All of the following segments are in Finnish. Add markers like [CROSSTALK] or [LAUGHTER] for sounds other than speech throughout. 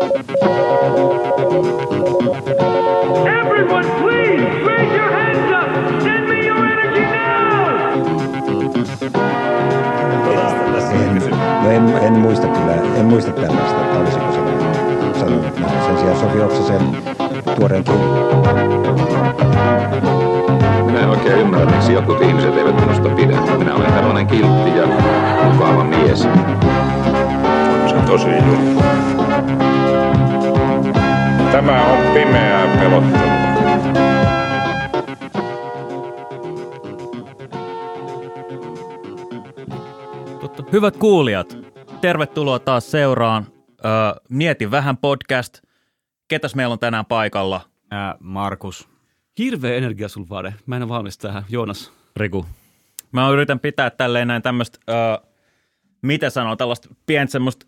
Everyone, please raise your hands up. Send me your energy now. En, no en, en, muista kyllä, en muista tällaista, että olisiko se sanonut näin. Sen sijaan Sofi Oksasen tuoreen Minä en oikein ymmärrä, miksi jotkut ihmiset eivät minusta pidä. Minä olen tällainen kiltti ja mukava mies. On se tosi juttu. Tämä on pimeää pelottelua. Totta. Hyvät kuulijat, tervetuloa taas seuraan. Öö, Mieti vähän podcast. Ketäs meillä on tänään paikalla? Ää, Markus. Hirveä energia sul vade. Mä en ole valmis tähän. Joonas. Riku. Mä yritän pitää tälleen näin tämmöistä, öö, mitä sanoo, tällaista pientä semmoista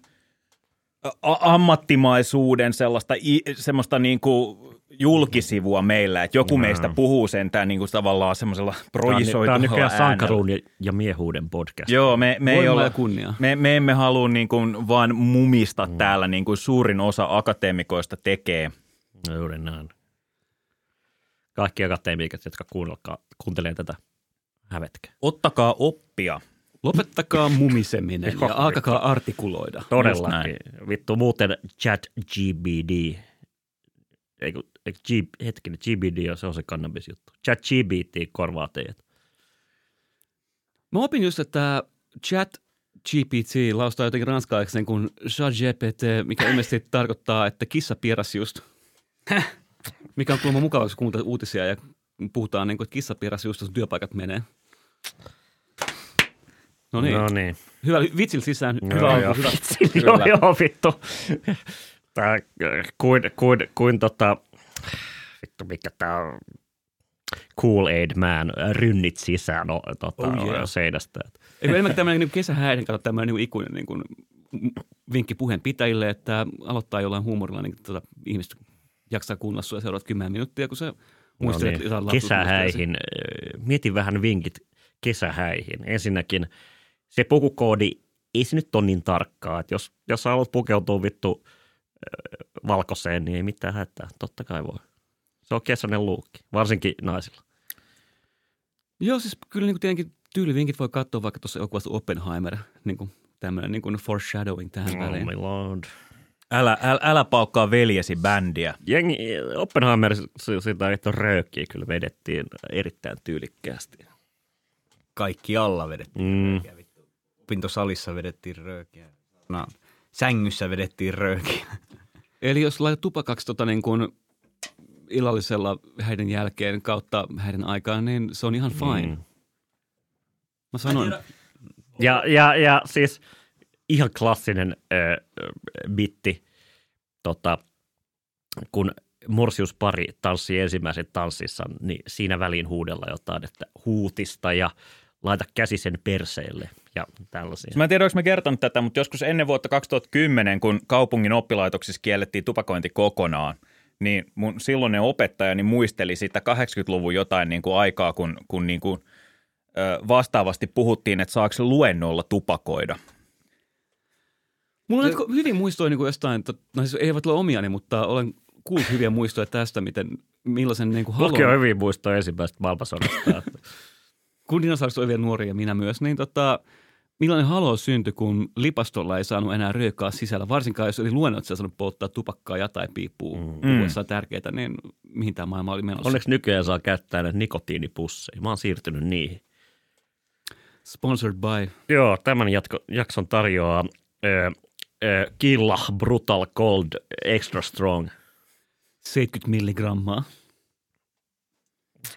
ammattimaisuuden sellaista, semmoista niin kuin julkisivua meillä, että joku meistä puhuu sentään niin kuin tavallaan semmoisella Tämä on, projisoitulla tämä on nykyään sankaruun ja, ja miehuuden podcast. Joo, me, me, ei olla, kunnia. me, me emme halua niin kuin vaan mumista mm. täällä niin kuin suurin osa akateemikoista tekee. No juuri näin. Kaikki akateemikot, jotka kuuntelee tätä, hävetkää. Ottakaa oppia. Lopettakaa mumiseminen ja alkakaa artikuloida. Todellakin. Vittu muuten chat GBD. Eiku, eiku, G, hetkinen, GBD on se, on se kannabisjuttu. Chat GBT korvaa teidät. Mä opin just, että chat GPT laustaa jotenkin ranskalaksi niin kuin GPT, mikä ilmeisesti [LAUGHS] tarkoittaa, että kissa pierasi just. Mikä on kuulemma mukavaa, kun kuuntelet uutisia ja puhutaan niin kuin, että kissa pierasi just, jos työpaikat menee. No niin. No niin. Hyvä, vitsil sisään. Joo, Hyvä joo. hyvä. joo, Kyllä. joo, vittu. Tää, kuin, kuin, kuin tota, vittu mikä tää on, Cool Aid Man, rynnit sisään no, tota, Oh yeah. seinästä. Eikö enemmän tämmöinen niin kesähäiden, kato tämmöinen niin ikuinen niin kuin, vinkki puheen pitäjille, että aloittaa jollain huumorilla, niin tota, ihmiset jaksaa kuunnella sua seuraavat 10 minuuttia, kun se No että niin. jotain. Kesähäihin. äh, Mieti vähän vinkit kesähäihin. Ensinnäkin se pukukoodi, ei se nyt ole niin tarkkaa. Että jos, jos sä haluat pukeutua vittu äh, valkoiseen, niin ei mitään hätää. Totta kai voi. Se on kesäinen luukki, varsinkin naisilla. Joo, siis kyllä niin kuin tietenkin tyylivinkit voi katsoa vaikka tuossa elokuvassa Oppenheimer, niin kuin tämmöinen niin kuin foreshadowing tähän Oh väliin. my lord. Älä, älä, älä paukkaa veljesi bändiä. Jengi, Oppenheimer sitä että röökiä kyllä vedettiin erittäin tyylikkäästi. Kaikki alla vedettiin Mm. röökiä. Opintosalissa vedettiin röökiä. No, sängyssä vedettiin röökiä. Eli jos laitat tupakaksi tota niin kuin illallisella häiden jälkeen kautta häiden aikaan, niin se on ihan fine. Mm. Mä sanoin, Ja, ja, ja siis ihan klassinen äh, bitti, tota, kun morsiuspari tanssii ensimmäisen tanssissa, niin siinä väliin huudella jotain, että huutista ja laita käsi sen perseelle ja tällaisia. Mä en tiedä, onko mä kertonut tätä, mutta joskus ennen vuotta 2010, kun kaupungin oppilaitoksissa kiellettiin tupakointi kokonaan, niin mun silloinen opettajani muisteli sitä 80-luvun jotain niin kuin aikaa, kun, kun niin kuin, ö, vastaavasti puhuttiin, että saako luennolla tupakoida. mulla on nyt hyvin muistoja niin kuin jostain, no siis eivät ole omiani, mutta olen kuullut hyviä muistoja tästä, miten millaisen niin kuin Mulki on halon, hyvin muistoa ensimmäisestä maailmansodasta. [LAUGHS] kun dinosaurit oli vielä nuoria ja minä myös, niin tota, millainen halo syntyi, kun lipastolla ei saanut enää röökaa sisällä, varsinkaan jos oli luennot, että saanut polttaa tupakkaa ja tai piippuu, mm. puhuessaan tärkeää, niin mihin tämä maailma oli menossa. Onneksi nykyään saa käyttää näitä nikotiinipusseja. Mä oon siirtynyt niihin. Sponsored by. Joo, tämän jatko, jakson tarjoaa ö, ö, Killa Brutal Cold Extra Strong. 70 milligrammaa.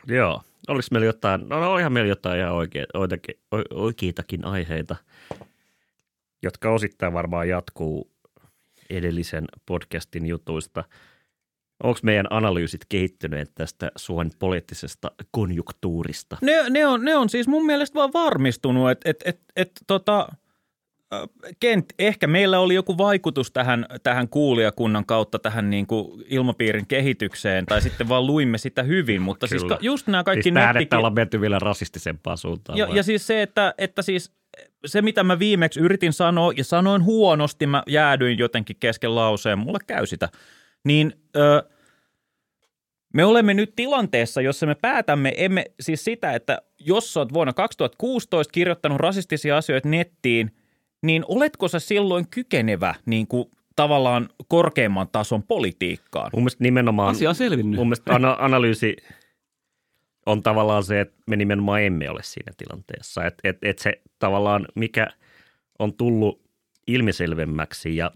Joo. Oliko meillä jotain, no, no ihan meillä jotain ihan oikea, oikeitakin, aiheita, jotka osittain varmaan jatkuu edellisen podcastin jutuista. Onko meidän analyysit kehittyneet tästä Suomen poliittisesta konjunktuurista? Ne, ne, on, ne on siis mun mielestä vaan varmistunut, että et, et, et, tota, Kent, ehkä meillä oli joku vaikutus tähän, tähän kuulijakunnan kautta tähän niin kuin ilmapiirin kehitykseen, tai sitten vaan luimme sitä hyvin, mutta siis Kyllä. ka- just nämä kaikki Siis nettikin- että ollaan menty vielä rasistisempaan suuntaan. ja, vai? ja siis se, että, että siis se, mitä mä viimeksi yritin sanoa, ja sanoin huonosti, mä jäädyin jotenkin kesken lauseen, mulle käy sitä, niin ö, me olemme nyt tilanteessa, jossa me päätämme, emme siis sitä, että jos sä oot vuonna 2016 kirjoittanut rasistisia asioita nettiin, niin oletko sä silloin kykenevä niin kuin, tavallaan korkeamman tason politiikkaan? Mun mielestä nimenomaan, Asia on selvinnyt. mun mielestä ana- analyysi on tavallaan se, että me nimenomaan emme ole siinä tilanteessa. Että et, et se tavallaan, mikä on tullut ilmiselvemmäksi ja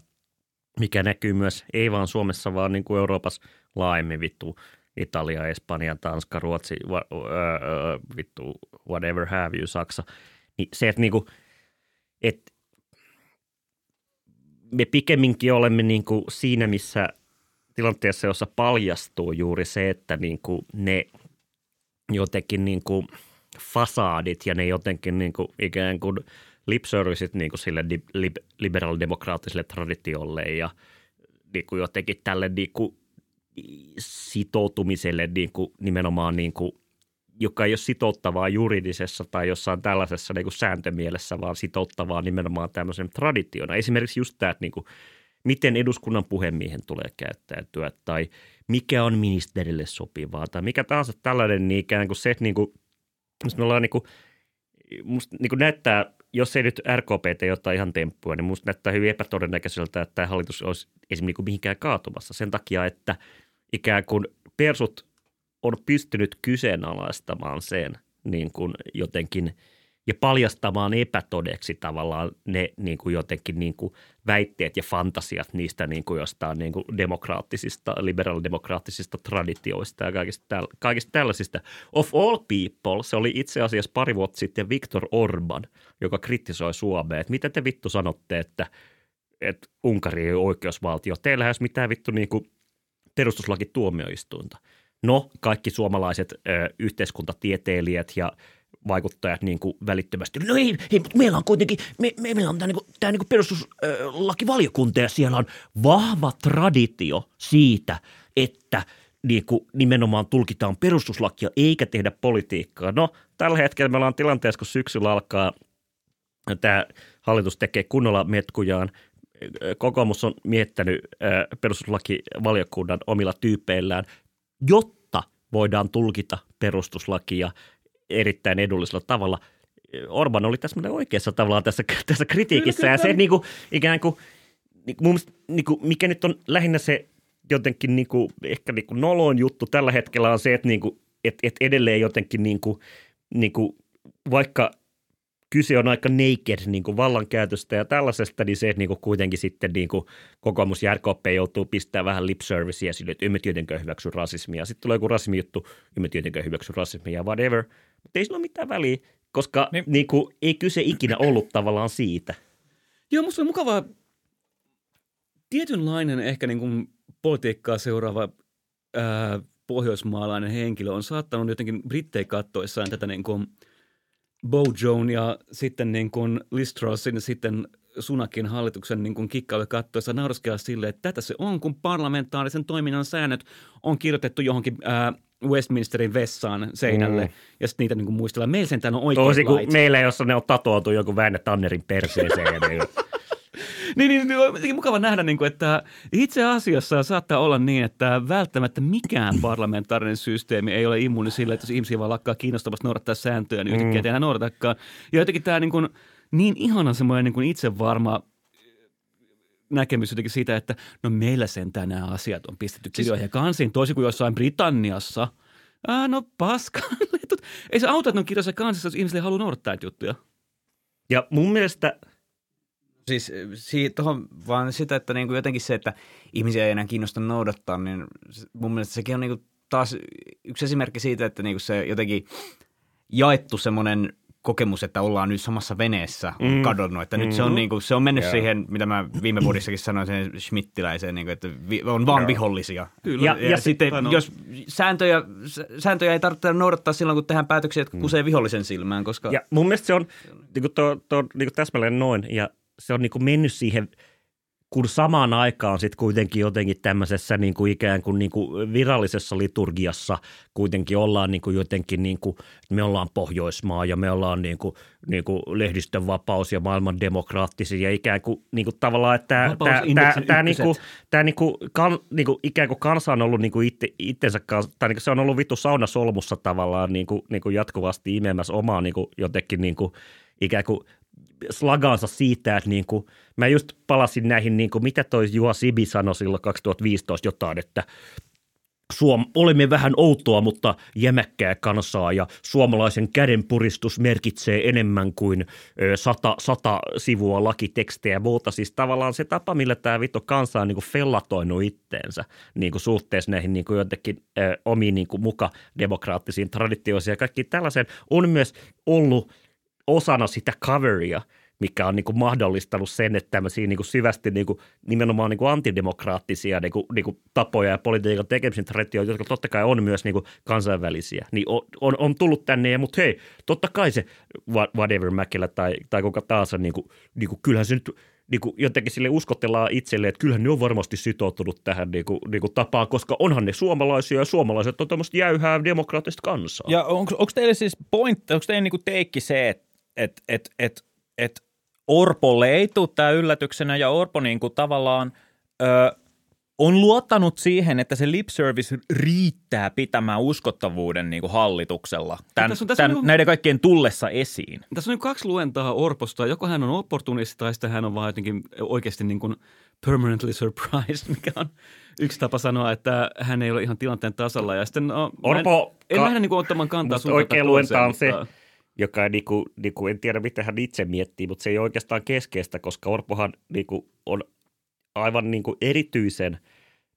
mikä näkyy myös ei vaan Suomessa, vaan niin kuin Euroopassa laajemmin vittu Italia, Espanja, Tanska, Ruotsi, wa, öö, vittu whatever have you, Saksa. Niin se, että niinku, et me pikemminkin olemme niinku siinä, missä tilanteessa, jossa paljastuu juuri se, että niinku ne jotenkin niinku fasaadit ja ne jotenkin niinku ikään kuin lip serviceit niinku sille liberaalidemokraattiselle traditiolle ja niinku jotenkin tälle niinku sitoutumiselle niinku nimenomaan niinku, joka ei ole sitouttavaa juridisessa tai jossain tällaisessa niinku sääntömielessä, vaan sitouttavaa nimenomaan tämmöisen traditiona. Esimerkiksi just tämä, että niinku, miten eduskunnan puhemiehen tulee käyttäytyä tai mikä on ministerille sopivaa tai mikä tahansa tällainen, niin ikään kuin se, että niinku, musta me ollaan niinku, musta niinku näyttää, jos ei nyt RKP tee jotain ihan temppua, niin musta näyttää hyvin epätodennäköiseltä, että tämä hallitus olisi esimerkiksi niinku mihinkään kaatumassa sen takia, että ikään kuin persut on pystynyt kyseenalaistamaan sen niin kuin jotenkin ja paljastamaan epätodeksi tavallaan ne niin kuin jotenkin niin kuin väitteet ja fantasiat niistä niin kuin jostain niin kuin demokraattisista, liberaalidemokraattisista traditioista ja kaikista, täl, kaikista tällaisista. Of all people, se oli itse asiassa pari vuotta sitten Viktor Orban, joka kritisoi Suomea, että mitä te vittu sanotte, että, että Unkari ei ole oikeusvaltio. Teillä ei olisi mitään vittu niin kuin perustuslakituomioistuinta. No, kaikki suomalaiset ö, yhteiskuntatieteilijät ja vaikuttajat niin kuin välittömästi, no ei, ei mutta meillä on kuitenkin, me, me, meillä on tämä, niin tämä niin perustuslakivaliokunta ja siellä on vahva traditio siitä, että niin kuin nimenomaan tulkitaan perustuslakia eikä tehdä politiikkaa. No, tällä hetkellä me ollaan tilanteessa, kun syksyllä alkaa tämä hallitus tekee kunnolla metkujaan. Kokoomus on miettänyt perustuslakivaliokunnan omilla tyypeillään, jotta voidaan tulkita perustuslakia erittäin edullisella tavalla. Orban oli tässä oikeassa tavallaan tässä, tässä kritiikissä ja se niin kuin, ikään kuin, niin kuin, mielestä, niin kuin, mikä nyt on lähinnä se jotenkin niin kuin, ehkä niin kuin noloin juttu tällä hetkellä on se, että, niin kuin, että, että edelleen jotenkin niin kuin, niin kuin, vaikka kyse on aika naked niin kuin vallankäytöstä ja tällaisesta, niin se, niin kuin kuitenkin sitten niin kuin kokoomus ja RKP joutuu pistämään vähän lip servicea sille, että emme tietenkään hyväksy rasismia. Sitten tulee joku rasismijuttu, emme tietenkään hyväksy rasismia whatever. Mutta ei sillä ole mitään väliä, koska niin. Niin kuin, ei kyse ikinä ollut tavallaan siitä. Joo, musta on mukavaa tietynlainen ehkä niin kuin politiikkaa seuraava ää, pohjoismaalainen henkilö on saattanut jotenkin brittejä kattoissaan tätä niin kuin Bojo ja sitten niin kuin Trussin ja sitten Sunakin hallituksen niin kuin kikkailu kattoissa nauraskella sille, että tätä se on, kun parlamentaarisen toiminnan säännöt on kirjoitettu johonkin ää, Westminsterin vessaan seinälle mm. ja sitten niitä niin kuin muistellaan. Meillä sentään on oikeat Toisin kuin meillä, jossa ne on tatuoitu joku Väinö Tannerin perseeseen. niin, [LAUGHS] niin, niin, niin mukava nähdä, niin kuin, että itse asiassa saattaa olla niin, että välttämättä mikään [CLEARS THROAT] parlamentaarinen systeemi ei ole immuuni sille, että jos ihmisiä vaan lakkaa kiinnostamasta noudattaa sääntöjä, niin yhtäkkiä mm. ei enää noudatakaan. Ja jotenkin tämä niin kuin, niin ihana semmoinen niin kuin itsevarma näkemys jotenkin siitä, että no meillä sentään nämä asiat on pistetty kirjoihin ja kansiin, toisin kuin jossain Britanniassa. Ää, no paska. [LAUGHS] ei se auta, että ne on kirjoissa kansissa, jos ihmiset ei halua noudattaa juttuja. Ja mun mielestä Siis si- tohon vaan sitä, että niinku jotenkin se, että ihmisiä ei enää kiinnosta noudattaa, niin mun mielestä sekin on niinku taas yksi esimerkki siitä, että niinku se jotenkin jaettu semmoinen kokemus, että ollaan nyt samassa veneessä on Mm. kadonnut. Että nyt se on, Mhm. niinku, se on mennyt Joo. siihen, mitä mä viime vuodissakin sanoin, sen Schmittiläiseen, niinku, että vi- on vaan Joo. vihollisia. Kyllä. Ja, Ja- ja, sitten sit- jos sääntöjä, sääntöjä ei tarvitse noudattaa silloin, kun tehdään päätöksiä, jotka kusee vihollisen silmään, koska Ja mun mielestä se on niin kuin tuo, tuo, niin kuin täsmälleen noin. Ja se on niin kuin mennyt siihen, kun samaan aikaan sitten kuitenkin jotenkin tämmöisessä niin kuin ikään kuin, niin kuin virallisessa liturgiassa kuitenkin ollaan niin kuin jotenkin, niin kuin, me ollaan Pohjoismaa ja me ollaan niin kuin, niin kuin lehdistön vapaus ja maailman demokraattisia ja ikään kuin, niin kuin tavallaan, että tämä, niin kuin, tämä niin kuin, kan, niin kuin, ikään kuin kansa on ollut niin kuin itse, itsensä kanssa, tai niin kuin se on ollut vittu saunasolmussa tavallaan niin kuin, niin kuin jatkuvasti imemässä omaa niin kuin jotenkin niin kuin, ikään kuin slagaansa siitä, että niin kuin, mä just palasin näihin, niin kuin, mitä toi Juha Sibi sanoi silloin 2015 jotain, että Suom, olemme vähän outoa, mutta jämäkkää kansaa ja suomalaisen kädenpuristus merkitsee enemmän kuin ö, sata, sata sivua lakitekstejä ja muuta. Siis tavallaan se tapa, millä tämä vittu kansa on niin fellatoinut itteensä niin kuin suhteessa näihin niin kuin jotenkin ö, omiin niin kuin muka demokraattisiin traditioihin ja kaikki tällaiseen on myös ollut osana sitä coveria, mikä on niin kuin mahdollistanut sen, että tämmöisiä niin kuin syvästi niin kuin, nimenomaan niin kuin antidemokraattisia niin kuin, niin kuin tapoja ja politiikan tekemisen traditioita, jotka totta kai on myös niin kuin kansainvälisiä, niin on, on, on tullut tänne, mutta hei, totta kai se wha- whatever Mäkelä tai, tai kuka taas on, niin kuin, niin kuin, kyllähän se nyt niin kuin jotenkin sille uskotellaan itselleen, että kyllähän ne on varmasti sitoutunut tähän niin kuin, niin kuin tapaan, koska onhan ne suomalaisia ja suomalaiset on tämmöistä jäyhää demokraattista kansaa. Ja onko teille siis point, onko teille niinku teikki se, että et, et, et, et Orpolle ei tule tämä yllätyksenä ja Orpo niinku tavallaan ö, on luottanut siihen, että se lip service riittää pitämään uskottavuuden niinku hallituksella tämän, tässä on- tässä on tämän, niinku- näiden kaikkien tullessa esiin. Tässä on niin kaksi luentaa Orposta. Joko hän on opportunisti tai sitten hän on vaan jotenkin oikeasti niin kuin permanently surprised, [LAUGHS] mikä on yksi tapa sanoa, että hän ei ole ihan tilanteen tasalla. Ja sitten, no, Orpo- en, en ka- lähde niin kuin ottamaan kantaa Musta suuntaan oikea tai luenta toiseen, on se, mutta- joka ei niinku, niinku, en tiedä mitä hän itse miettii, mutta se ei oikeastaan keskeistä, koska Orpohan niinku, on aivan niinku erityisen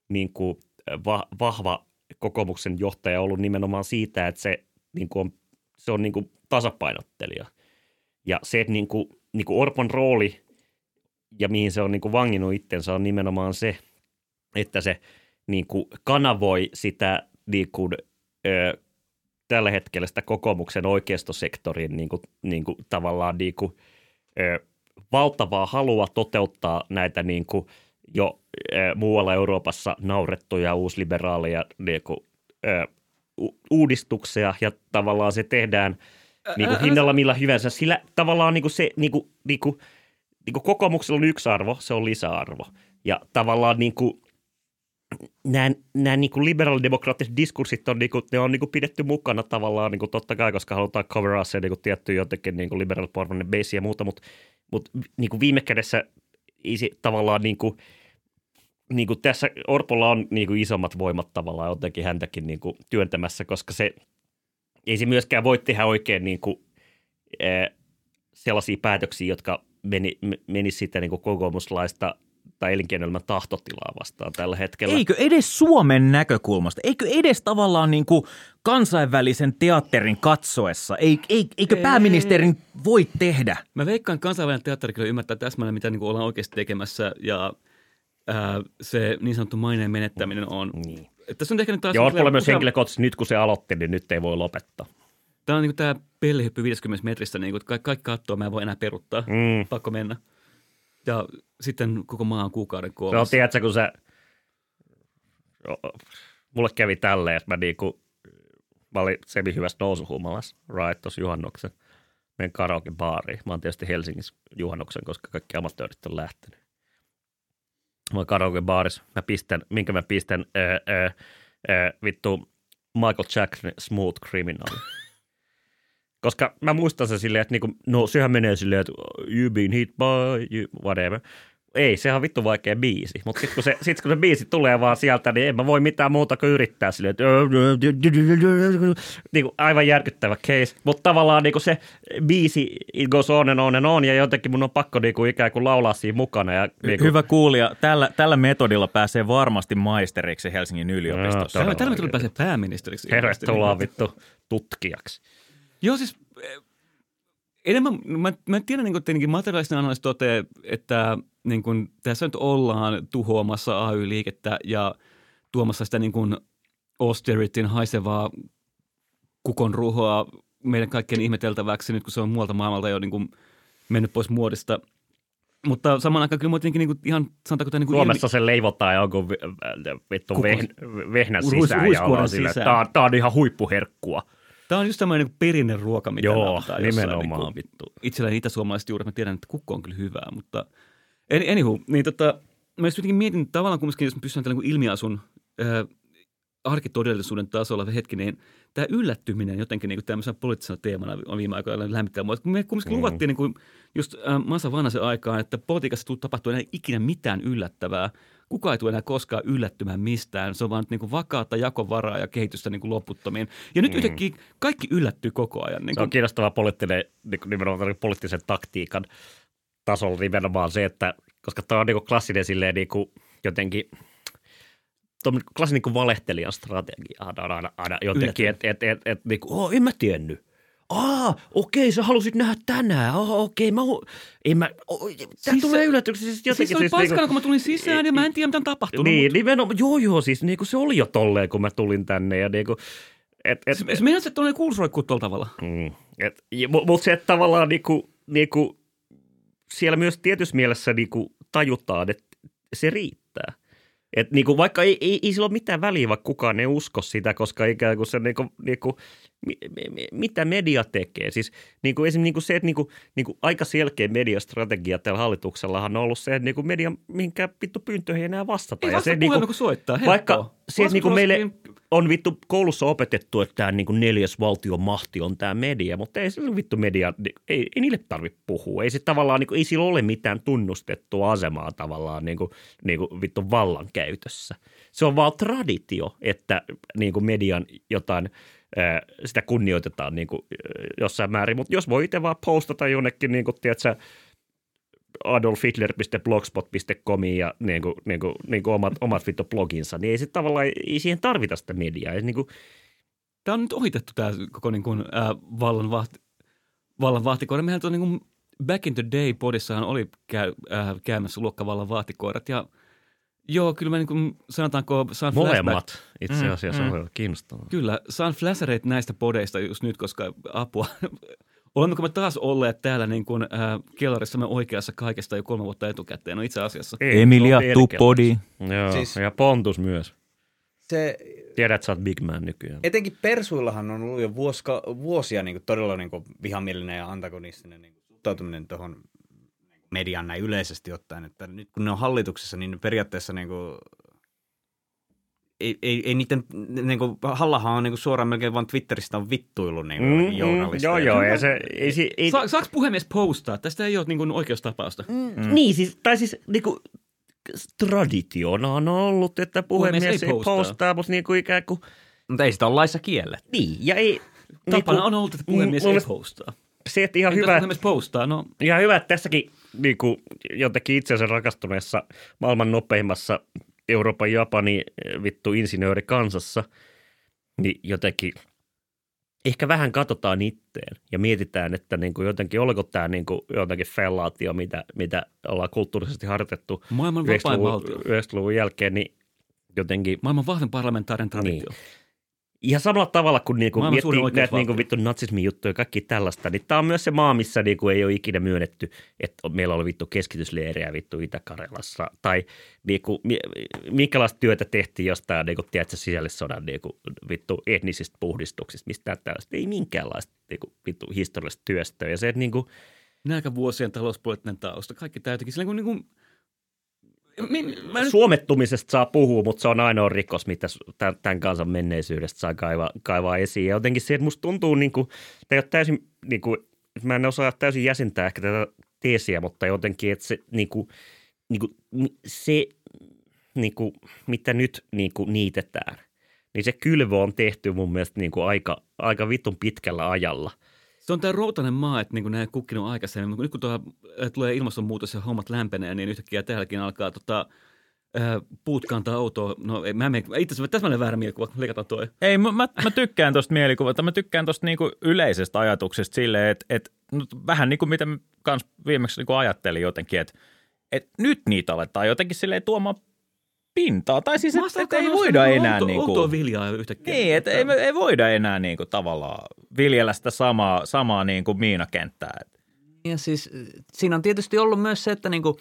niinku, va, vahva kokoomuksen johtaja ollut nimenomaan siitä, että se, niinku on, se on niinku tasapainottelija. Ja se, että niinku, niinku Orpon rooli ja mihin se on niinku vanginnut itsensä on nimenomaan se, että se niinku kanavoi sitä niinku, ö, tällä hetkellä sitä kokoomuksen oikeistosektorin niin kuin, niin kuin, tavallaan niin kuin, ö, valtavaa halua toteuttaa näitä niin kuin, jo ö, muualla Euroopassa naurettuja uusliberaaleja niin kuin, ö, uudistuksia ja tavallaan se tehdään niin kuin hinnalla millä hyvänsä. Sillä tavallaan niin kuin se niin kuin, niin kuin, niin kuin kokoomuksella on yksi arvo, se on lisäarvo. Ja tavallaan niin kuin, nämä, nämä niin kuin liberaalidemokraattiset diskurssit on, niin kuin, ne on niin kuin pidetty mukana tavallaan niin kuin totta kai, koska halutaan coveraa se niin kuin tietty jotenkin niin liberal base ja muuta, mutta, mutta niin kuin viime kädessä ei se tavallaan niin kuin, niin kuin tässä Orpolla on niin kuin isommat voimat tavallaan jotenkin häntäkin niin kuin työntämässä, koska se ei se myöskään voi tehdä oikein niin kuin, sellaisia päätöksiä, jotka meni, meni sitä niin kuin kokoomuslaista tai elinkeinoelämän tahtotilaa vastaan tällä hetkellä. Eikö edes Suomen näkökulmasta, eikö edes tavallaan niin kuin kansainvälisen teatterin katsoessa, ei, ei, eikö Ei. pääministerin voi tehdä? Mä veikkaan kansainvälinen teatteri kyllä ymmärtää täsmälleen, mitä niin kuin ollaan oikeasti tekemässä ja ää, se niin sanottu maineen menettäminen on. Niin. Tässä on ehkä nyt taas... Ja Orpolla myös henkilökohtaisesti nyt kun se aloitti, niin nyt ei voi lopettaa. Tämä on niin tämä pellihyppy 50 metristä, niin kuin, että kaikki, kaikki katsoo, mä en voi enää peruttaa. Mm. Pakko mennä. Ja sitten koko maa on kuukauden kuollut. tiedätkö, kun se, mulle kävi tälleen, että mä niinku, mä olin semi hyvässä nousuhumalassa, right, tuossa juhannuksen. Menen karaoke baariin. Mä oon tietysti Helsingissä juhannuksen, koska kaikki amatöörit on lähtenyt. Mä oon karaoke baarissa. Mä pistän, minkä mä pistän, ää, ää, vittu Michael Jackson Smooth Criminal. Koska mä muistan sen silleen, että niinku, no sehän menee silleen, että you been hit by, you, whatever. Ei, sehän on vittu vaikea biisi. Mutta sitten kun, se, sit kun se biisi tulee vaan sieltä, niin en mä voi mitään muuta kuin yrittää silleen, että niin kuin aivan järkyttävä case. Mutta tavallaan niin kuin se biisi, it goes on and on and on, ja jotenkin mun on pakko niin kuin ikään kuin laulaa siinä mukana. Ja, niin kuin, Hyvä kuulija, tällä, tällä metodilla pääsee varmasti maisteriksi Helsingin yliopistossa. Joo, Tällä, tuli pääsee pääministeriksi. Tervetuloa vittu tutkijaksi. Joo, siis eh, enemmän, mä, mä tiedän niin tietenkin materiaalisten analyysi toteaa, että niin kuin, tässä nyt ollaan tuhoamassa AY-liikettä ja tuomassa sitä niin kuin austeritin haisevaa kukon ruhoa meidän kaikkien ihmeteltäväksi nyt, kun se on muualta maailmalta jo niin kuin mennyt pois muodista. Mutta samaan aikaan kyllä mä jotenkin niinku ihan, sanotaanko tämä niinku Suomessa se leivotaan jonkun vi- äh, vittu Kukos- veh- vehnän Ruis- sisään ja ollaan sisään. tää, on- tää on ihan huippuherkkua. Tämä on just tämmöinen niin perinneruoka, mitä Joo, jossain nimenomaan, niinku- vittu. Itselläni itäsuomalaiset juuret, mä tiedän, että kukko on kyllä hyvää, mutta Any- anywho, niin tota, mä just jotenkin mietin tavallaan kumminkin, jos mä pystyn tällä niin ilmiasun äh, arkitodellisuuden tasolla hetki, niin tämä yllättyminen jotenkin niin tämmöisenä poliittisena teemana on viime aikoina lämmittää mua. Me kumminkin mm. luvattiin niin kuin just äh, Masa Vanhasen aikaan, että politiikassa tuu tapahtuu enää ikinä mitään yllättävää. Kukaan ei tule enää koskaan yllättymään mistään. Se on vaan niin kuin vakaata jakovaraa ja kehitystä niin kuin loputtomiin. Ja nyt mm. yhtäkkiä kaikki yllättyy koko ajan. Niin Se on kuin, kiinnostava poliittinen, niin kuin nimenomaan poliittisen taktiikan tasolla nimenomaan se, että koska tämä on niin kuin klassinen silleen niin kuin jotenkin tuommoinen klassinen niin kuin valehtelijan strategia aina, aina, aina jotenkin, että et, et, et, niin kuin, oh, en mä tiennyt. Aa, okei, sä halusit nähdä tänään. Oh, okei, mä, hu- ei mä, oh, tää Siis tulee se- yllätyksiä. Siis, siis jotenkin, oli siis, paskana, niinku- kun mä tulin sisään ja mä en tiedä, mitä on tapahtunut. Niin, nimenomaan, joo joo, siis niin kuin se oli jo tolleen, kun mä tulin tänne ja niin kuin, et, et, Mutta meinaat, että tuollainen kuulosroikkuu tuolla tavalla. Mm. Mutta se, että tavallaan niinku, niinku, siellä myös tietyssä mielessä niinku, tajutaan, että se riittää. Et niinku, vaikka ei, ei, ei sillä ole mitään väliä, vaikka kukaan ei usko sitä, koska ikään kuin se, niinku, niinku, mitä media tekee. Siis niinku, esimerkiksi niinku se, että niinku, niinku, aika selkeä mediastrategia tällä hallituksellahan on ollut se, että niinku media mihinkään vittu pyyntöihin ei enää vastata. Ei Ja vasta se, puhelimeen, kun soittaa, helppoa. vaikka se, että niinku meille Laskulaskin- on vittu koulussa opetettu, että tämä niinku neljäs valtion mahti on tämä media, mutta ei sillä vittu media, ei, ei niille tarvitse puhua. Ei se tavallaan, niinku, ei sillä ole mitään tunnustettua asemaa tavallaan niinku, niinku vittu vallankäytössä. Se on vaan traditio, että niinku median jotain, sitä kunnioitetaan niinku, ää, jossain määrin, mutta jos voi itse vaan postata jonnekin, niinku, tiedätkö, adolfhitler.blogspot.comiin ja niin kuin, niin kuin, niin kuin omat, omat vittu bloginsa, niin ei se tavallaan, ei siihen tarvita sitä mediaa. Niin kuin, Tämä on nyt ohitettu tämä koko niin kuin, äh, vallan, vahti, vallan vahtikoira. Mehän tuo niin kuin Back in the Day podissahan oli käy, äh, käymässä luokkavallan vahtikoirat ja joo, kyllä mä niin kuin, sanotaanko saan flashback, molemmat itse asiassa mm, on kiinnostavaa. Kyllä, saan flashereita näistä podeista just nyt, koska apua. [LAUGHS] Olemmeko me taas olleet täällä niin kuin, äh, kellarissamme oikeassa kaikesta jo kolme vuotta etukäteen? No itse asiassa. Ei, Emilia se on Tupodi. Joo, Siis- siis, ja Pontus myös. Se, Tiedät, että sä oot big man nykyään. etenkin Persuillahan on ollut jo vuoska, vuosia niin kuin todella niin kuin vihamielinen ja antagonistinen niin kuin suhtautuminen tuohon mediaan näin yleisesti ottaen. Että nyt kun ne on hallituksessa, niin periaatteessa niin kuin, ei, ei, ei niiden, niin kuin, Hallahan on niin kuin suoraan melkein vaan Twitteristä on vittuillut niin kuin, mm, journalisteja. joo, joo, ei se, ei, se- ei, Sa- saako puhemies postaa? Tästä ei ole niin kuin oikeustapausta. Mm. Niin, siis, tai siis niinku, traditiona on ollut, että puhemies, Puhemies ei ei postaa, postaa. mutta niinku ikään kuin, Mutta ei sitä ole laissa kielletty. niin, ja ei... Tapana niinku- on ollut, että puhemies ei postaa. Se, että ihan hyvä, postaa? No, ihan hyvä, että tässäkin niin kuin, jotenkin itsensä rakastuneessa maailman nopeimmassa Euroopan Japani eh, vittu insinöörikansassa, niin jotenkin ehkä vähän katsotaan itteen ja mietitään, että niin kuin jotenkin, oliko tämä niin kuin jotenkin fellaatio, mitä, mitä ollaan kulttuurisesti harjoitettu maailman vapain 90-luvun, valtio. 90-luvun jälkeen, niin jotenkin Maailman vahvin parlamentaarinen traditio. Ihan samalla tavalla kuin niinku miettii näitä niinku vittu natsismin juttuja ja kaikki tällaista, niin tämä on myös se maa, missä niinku ei ole ikinä myönnetty, että meillä oli vittu keskitysleirejä vittu Itä-Karjalassa. Tai niinku, mi- minkälaista työtä tehtiin jostain niinku, tiedätkö, sisällissodan niinku, vittu etnisistä puhdistuksista, mistä tällaista. Ei minkäänlaista niinku, vittu historiallista työstöä. Ja se, että niinku, Nälkävuosien talouspoliittinen tausta. Kaikki tämä jotenkin sillä niin kuin, mä nyt, Suomettumisesta saa puhua, mutta se on ainoa rikos, mitä tämän kansan menneisyydestä saa kaivaa, kaivaa esiin. Ja jotenkin se, että musta tuntuu, niin kuin, tai ei ole täysin, niin kuin, mä en osaa täysin jäsentää ehkä tätä teesiä, mutta jotenkin, että se, niin kuin, niin kuin, se niin kuin, mitä nyt niin kuin, niitetään, niin se kylvö on tehty mun mielestä niin kuin aika, aika vitun pitkällä ajalla. Se on tämä routainen maa, että niin kuin näin kukkinut aikaisemmin. Mutta nyt kun tuo, äh, tulee ilmastonmuutos ja hommat lämpenee, niin yhtäkkiä täälläkin alkaa tota, äh, puut kantaa autoa. No ei, mä en itse asiassa täsmälleen väärä mielikuva, leikataan toi. Ei, mä, mä, mä tykkään tuosta mielikuvasta, mä tykkään tuosta niinku yleisestä ajatuksesta silleen, että et, no, vähän niin kuin mitä kans viimeksi niinku ajattelin jotenkin, että et nyt niitä aletaan jotenkin silleen tuomaan pintaa. Tai siis, että et ei voida enää outo, niinku... Outoa viljaa yhtäkkiä. Niin, että ei, ei voida enää niinku tavallaan viljellä sitä samaa, samaa niinku miinakenttää. Et Ja siis siinä on tietysti ollut myös se, että niinku,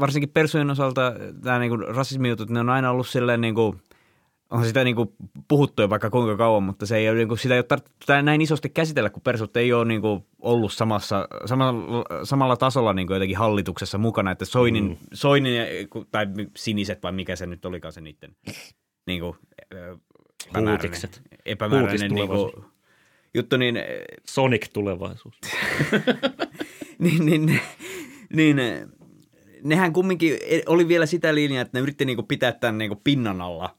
varsinkin persujen osalta tämä niinku rasismijutut, ne on aina ollut silleen niinku, on sitä niinku puhuttu jo vaikka kuinka kauan, mutta se ei ole, niinku, sitä ei ole tarvittu näin isosti käsitellä, kun persut ei ole niinku ollut samassa, samalla, samalla tasolla niinku jotenkin hallituksessa mukana, että Soinin, mm. Soinin tai siniset vai mikä se nyt olikaan se niiden niinku, ö, epämääräinen, Huutikset. epämääräinen niinku, Huutistulevaisuus. juttu, niin Sonic tulevaisuus. [LAUGHS] niin, niin, niin nehän kumminkin oli vielä sitä linjaa, että ne yritti niinku pitää tämän niinku pinnan alla,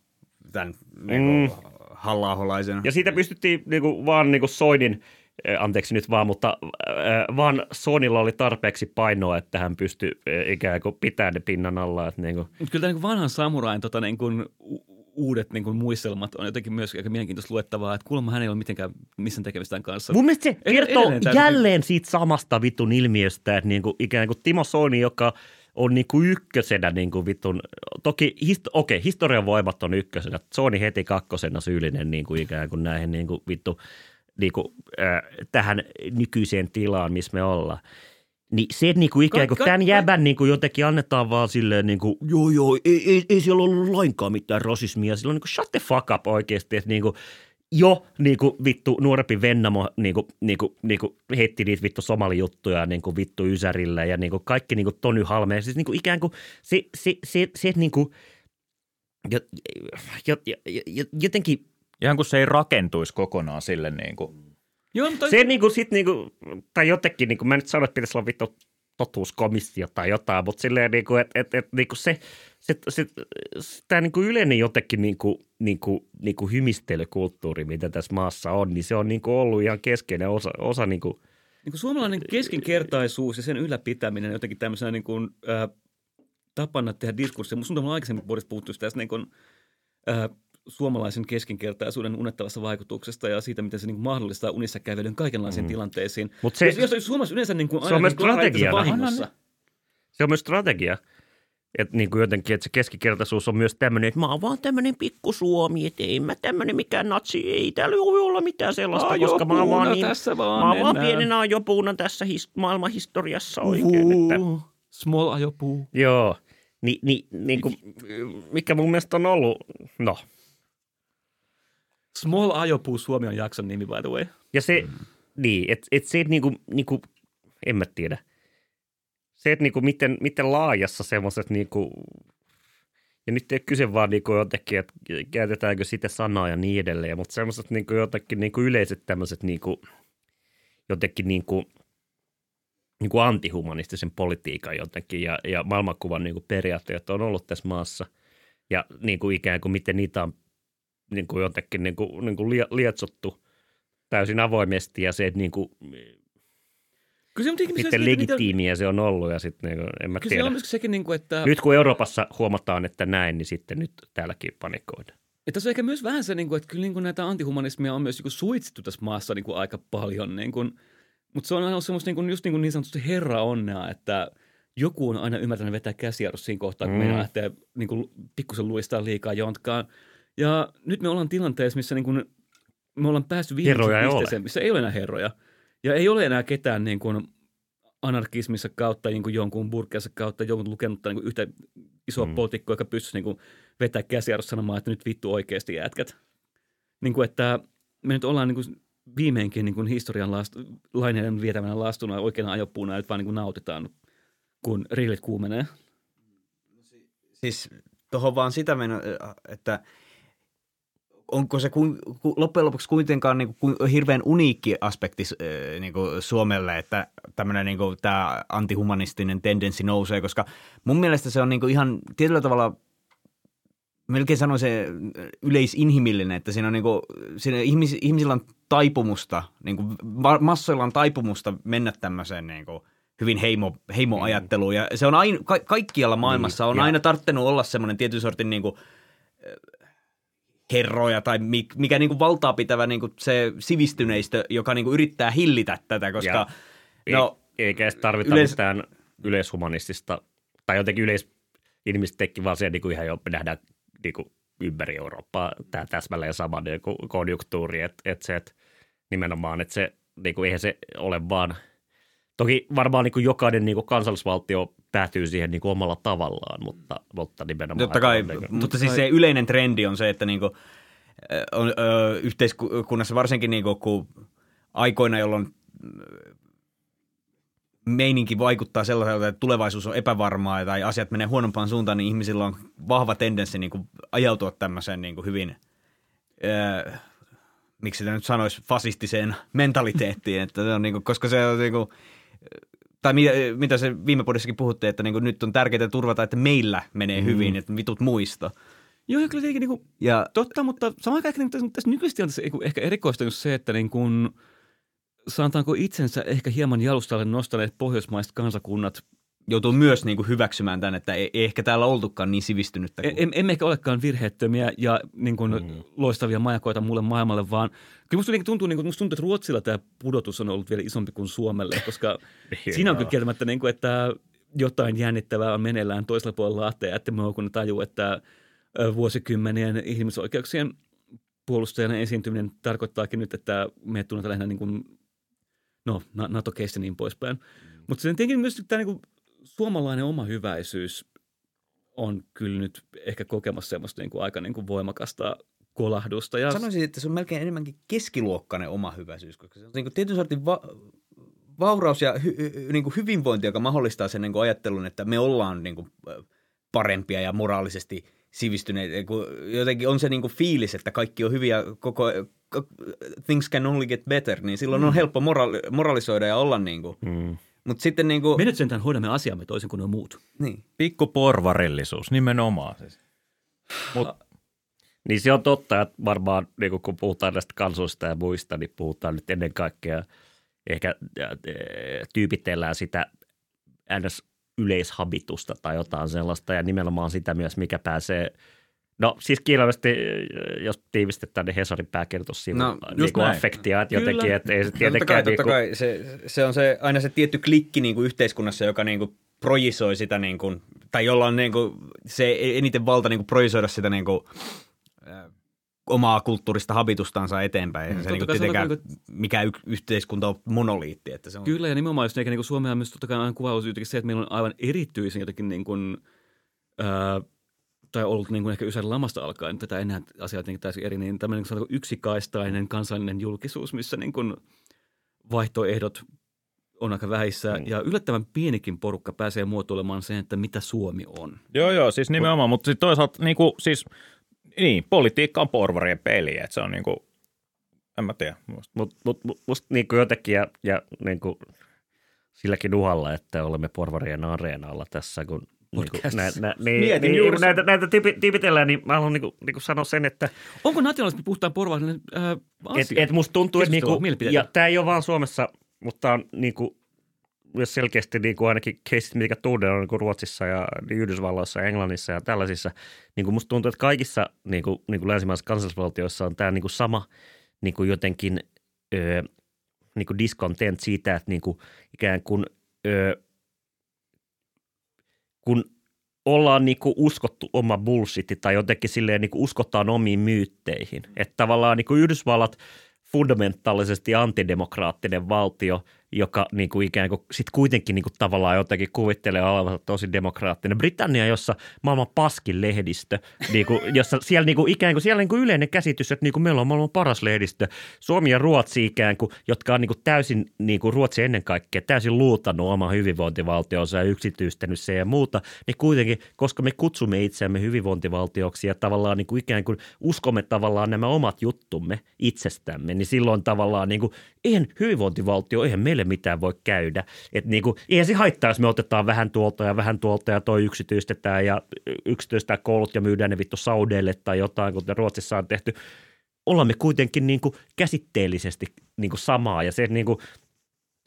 tämän niinku mm. halla Ja siitä pystyttiin niinku vaan niinku Soinin, eh, anteeksi nyt vaan, mutta äh, vaan Sonilla oli tarpeeksi painoa, että hän pystyi äh, ikään kuin pitämään ne pinnan alla. Että niinku, Mutta kyllä tämä niin vanhan samurain tota, niin kuin, uudet niin kuin, muistelmat on jotenkin myös aika mielenkiintoista luettavaa, että kuulemma hän ei ole mitenkään missään tekemistä tämän kanssa. Mun mielestä se kertoo jälleen siitä samasta vitun ilmiöstä, että niinku, ikään kuin Timo Soini, joka on niinku ykkösenä niinku vitun, toki histo, okei, historian voimat on ykkösenä, Sony heti kakkosena syyllinen niinku ikään kuin näihin niinku vittu, niinku, äh, tähän nykyiseen tilaan, missä me ollaan. Niin se, että niinku ikään kuin Ka- ka- tämän jäbän niinku jotenkin annetaan vaan silleen niinku, joo joo, ei, ei, ei siellä ollut lainkaan mitään rasismia. Silloin niinku shut the fuck up oikeasti, että niinku, jo niinku vittu nuorempi Vennamo niinku, niinku, niinku heitti niitä vittu somalijuttuja niinku vittu Ysärille ja niinku kaikki niinku Tony Halme. Siis niinku ikään kuin se, se, se, se että niinku, jo, jo, jo, jo, jotenkin Ihan kun se ei rakentuisi kokonaan sille niin kuin, Joo, mutta se niinku sit niinku, tai jotenkin niinku, mä en nyt sano, että pitäisi olla vittu totuuskomissio tai jotain, mutta silleen niinku, että et, et, niinku se, se, se, se tämä niinku yleinen jotenkin niinku, niinku, niinku hymistelykulttuuri, mitä tässä maassa on, niin se on niinku ollut ihan keskeinen osa, osa niinku, niin kuin suomalainen keskinkertaisuus ja sen ylläpitäminen jotenkin tämmöisenä niin kuin, äh, tapana tehdä diskurssia. Musta on aikaisemmin vuodessa puhuttu tästä niin kuin, äh, suomalaisen keskinkertaisuuden unettavasta vaikutuksesta ja siitä, miten se niin kuin mahdollistaa unissa kävelyn kaikenlaisiin mm. tilanteisiin. Mut se, se- jos, jos suomalaiset yleensä niin kuin Se aina on myös niin strategiana. vahingossa. se on myös strategia. Että niin kuin jotenkin, että se keskikertaisuus on myös tämmöinen, että mä oon vaan tämmöinen pikku Suomi, että ei mä tämmöinen mikään natsi, ei täällä voi olla mitään sellaista, koska mä oon vaan, niin, tässä vaan mä oon vaan pienenä ajopuuna tässä his, maailman historiassa oikein. Että, Uhu, Small ajopuu. joo, Ni, ni, niin kuin, mikä mun mielestä on ollut, no, Small ajopuu Suomi on jakson nimi, by the way. ja se, niin, että et se, niinku, niinku, en mä tiedä, se, että niinku miten, miten laajassa semmoiset niinku, ja nyt ei ole kyse vaan niinku jotenkin, että käytetäänkö sitä sanaa ja niin edelleen, mutta semmoiset niinku jotenkin niinku yleiset tämmöiset niinku, jotenkin niinku, niinku antihumanistisen politiikan jotenkin ja, ja maailmankuvan niinku periaatteet on ollut tässä maassa. Ja niinku ikään kuin miten niitä on niinku jotenkin niinku, niinku lie- lietsottu täysin avoimesti ja se, että niinku, Kyllä se on se, että niitä- legitiimiä se on ollut ja sitten niinku, en mä Kyllä se tiedä. on myös sekin, niin kuin, että, Nyt kun Euroopassa huomataan, että näin, niin sitten nyt täälläkin panikoidaan. että se on ehkä myös vähän se, niin kuin, että kyllä niin kuin näitä antihumanismia on myös niin kuin suitsittu tässä maassa niin kuin aika paljon. Niin kuin, mutta se on aina semmoista niin, kuin, just niin, kuin niin sanotusti herra onnea, että joku on aina ymmärtänyt vetää käsijarrus siinä kohtaa, kun mm. Meidän lähtee niin kuin, pikkusen luistaa liikaa jontkaan. Ja nyt me ollaan tilanteessa, missä niin kuin, me ollaan päästy ei viimeiseen ole. pisteeseen, missä ei ole enää herroja. Ja ei ole enää ketään niin kuin, anarkismissa kautta niin kuin jonkun burkeassa kautta jonkun lukenutta niin kuin yhtä isoa mm. Poliitikkoa, joka pystyisi niin kuin, vetää käsijarrussa sanomaan, että nyt vittu oikeasti jätkät. Niin kuin, että me nyt ollaan niin kuin, viimeinkin niin kuin historian last, laineiden vietävänä lastuna oikeana ajopuuna, että vaan niin kuin nautitaan, kun rillit kuumenee. Siis tuohon vaan sitä mennä, että onko se kuin, ku, loppujen lopuksi kuitenkaan niin kuin, hirveän uniikki aspekti äh, niin kuin Suomelle, että tämmöinen niin kuin, tämä antihumanistinen tendenssi nousee, koska mun mielestä se on niin kuin, ihan tietyllä tavalla melkein sanoin se yleisinhimillinen, että siinä on niin kuin, siinä ihmis, ihmisillä on taipumusta, niin kuin, ma- massoilla on taipumusta mennä tämmöiseen niin kuin, hyvin heimo, heimoajatteluun. Ja se on aina, ka- kaikkialla maailmassa on ja- aina tarttunut olla semmoinen tietyn sortin niin kuin, herroja tai mi- mikä niin kuin valtaa pitävä niin kuin se sivistyneistö, joka niin kuin yrittää hillitä tätä, koska Ja- no, Ei, eikä edes tarvita yleis- mitään yleishumanistista, tai jotenkin yleis, vaan se niin kuin ihan jo nähdään niin kuin ympäri Eurooppaa tämä täsmälleen sama niin kuin konjunktuuri, että, että se, että nimenomaan, että se, niin kuin, eihän se ole vaan Toki varmaan niin kuin jokainen niin kuin kansallisvaltio päätyy siihen niin kuin omalla tavallaan, mutta, mutta nimenomaan. Totta kai, niin kuin- mutta siis se yleinen trendi on se, että niinku, ö, on, ö, yhteiskunnassa varsinkin niinku, kun aikoina, jolloin ö, meininki vaikuttaa sellaiselta, että tulevaisuus on epävarmaa tai asiat menee huonompaan suuntaan, niin ihmisillä on vahva tendenssi niinku, ajautua tämmöiseen niinku, hyvin, ö, miksi sitä nyt sanoisi, fasistiseen mentaliteettiin, että se on, niinku, koska se on niinku, tai mitä, mitä se viime podissakin puhuttiin, että niinku nyt on tärkeää turvata, että meillä menee mm. hyvin, että vitut muista. Joo, ja kyllä tietenkin niin kuin, Ja totta, mutta samaan aikaan niin tässä, tässä nykyisessä tilanteessa niin kuin ehkä erikoista se, että niin kuin, sanotaanko itsensä ehkä hieman jalustalle nostaneet pohjoismaiset kansakunnat joutuu myös niinku hyväksymään tämän, että ei, ei ehkä täällä oltukaan niin sivistynyttä. Kuin... Em, emme ehkä olekaan virheettömiä ja niin kuin, mm. loistavia majakoita mulle maailmalle, vaan kyllä musta tuntuu, niin kuin, musta tuntuu, että Ruotsilla tämä pudotus on ollut vielä isompi kuin Suomelle, koska [LAUGHS] siinä on kyllä kieltämättä, niin kuin, että jotain jännittävää on meneillään toisella puolella laatteja, että me kun tajuu, että vuosikymmenien ihmisoikeuksien puolustajana esiintyminen tarkoittaakin nyt, että me tunnetaan lähinnä niin kuin, no, Na- NATO-keistä niin poispäin. Mutta se tietenkin myös tämä niin kuin, suomalainen oma hyväisyys on kyllä nyt ehkä kokemassa semmoista niin kuin aika niin kuin voimakasta kolahdusta. Ja Sanoisin, että se on melkein enemmänkin keskiluokkainen oma hyväisyys, koska se on niin kuin tietyn sortin va- vauraus ja hy- niin kuin hyvinvointi, joka mahdollistaa sen niin kuin ajattelun, että me ollaan niin kuin parempia ja moraalisesti sivistyneitä. Jotenkin on se niin kuin fiilis, että kaikki on hyviä, koko ko- things can only get better, niin silloin mm. on helppo moraali- moralisoida ja olla niin kuin. Mm. Mutta sitten niin kuin, me nyt sentään hoidamme asiamme toisin kuin ne muut. niin. Pikku porvarillisuus, nimenomaan. Siis. Niin se on totta, että varmaan niin kun puhutaan näistä kansoista ja muista, niin puhutaan nyt ennen kaikkea ehkä äh, tyypitellään sitä ns. yleishabitusta tai jotain sellaista ja nimenomaan sitä myös, mikä pääsee No siis kirjallisesti, äh, jos tiivistetään, niin Hesarin pääkirjoitus siinä No, no, just niin kuin affektia, että Kyllä. jotenkin, että ei se Totta kai, tietenkään totta niin kuin, kai. Se, se on se, aina se tietty klikki niin kuin yhteiskunnassa, joka niin kuin projisoi sitä, niin kuin, tai jolla on niin kuin, se eniten valta niin kuin projisoida sitä niin kuin, äh, omaa kulttuurista habitustansa eteenpäin. Mm, se totta niin kuin kai mikä y- yhteiskunta on monoliitti. Että se on, Kyllä, ja nimenomaan just eikä niin kuin Suomea on myös totta kai aina kuvaus jotenkin se, että meillä on aivan erityisen jotenkin niin kuin, ää, tai ollut niin kuin ehkä Ysärin lamasta alkaen, tätä enää asiaa jotenkin täysin eri, niin tämmöinen niin kuin yksikaistainen kansallinen julkisuus, missä niin kuin vaihtoehdot on aika vähissä, mm. ja yllättävän pienikin porukka pääsee muotoilemaan sen, että mitä Suomi on. Joo, joo, siis nimenomaan, mutta sitten toisaalta niin kuin, siis, niin, politiikka on porvarien peli, että se on niin kuin, en mä tiedä. Mutta mut, mut, musta niin kuin jotenkin ja, ja niin kuin silläkin uhalla, että olemme porvarien areenalla tässä, kun niin kuin, nä, nä, niin, Mietin niin, juuri näitä, näitä tyypi, tyypitellään, niin mä haluan niin kuin, niin kuin sanoa sen, että Onko nationalismi puhtaan porvainen ää, et, asia? et musta tuntuu, että niinku, ja tämä ei ole vaan Suomessa, mutta on niinku, myös selkeästi niinku ainakin keisit, mitkä tunnen on niinku Ruotsissa ja Yhdysvalloissa ja Englannissa ja tällaisissa. Niinku musta tuntuu, että kaikissa niinku, niinku länsimaisissa kansallisvaltioissa on tämä niinku sama niinku jotenkin ö, niinku discontent siitä, että niinku ikään kuin ö, kun ollaan niinku uskottu oma bullshit tai jotenkin silleen niinku uskotaan omiin myytteihin. Että tavallaan niinku Yhdysvallat fundamentaalisesti antidemokraattinen valtio, joka niinku ikään kuin sit kuitenkin niinku tavallaan jotenkin kuvittelee olevansa tosi demokraattinen. Britannia, jossa maailman paskin lehdistö, niinku, [LAUGHS] jossa siellä niinku ikään kuin siellä niinku yleinen käsitys, että niinku meillä on maailman paras lehdistö. Suomi ja Ruotsi ikään kuin, jotka on niinku täysin, niinku Ruotsi ennen kaikkea, täysin luutannut oma hyvinvointivaltionsa ja yksityistänyt se ja muuta, niin kuitenkin, koska me kutsumme itseämme hyvinvointivaltioksi ja tavallaan niinku ikään kuin uskomme tavallaan nämä omat juttumme itsestämme, niin silloin tavallaan niinku, eihän hyvinvointivaltio, eihän meille mitään voi käydä. Että niinku, eihän se haittaa, jos me otetaan vähän tuolta ja vähän tuolta ja toi yksityistetään ja yksityistetään koulut ja myydään ne vittu saudeille tai jotain, kuten Ruotsissa on tehty. Ollaan me kuitenkin niinku käsitteellisesti niinku samaa ja se niinku,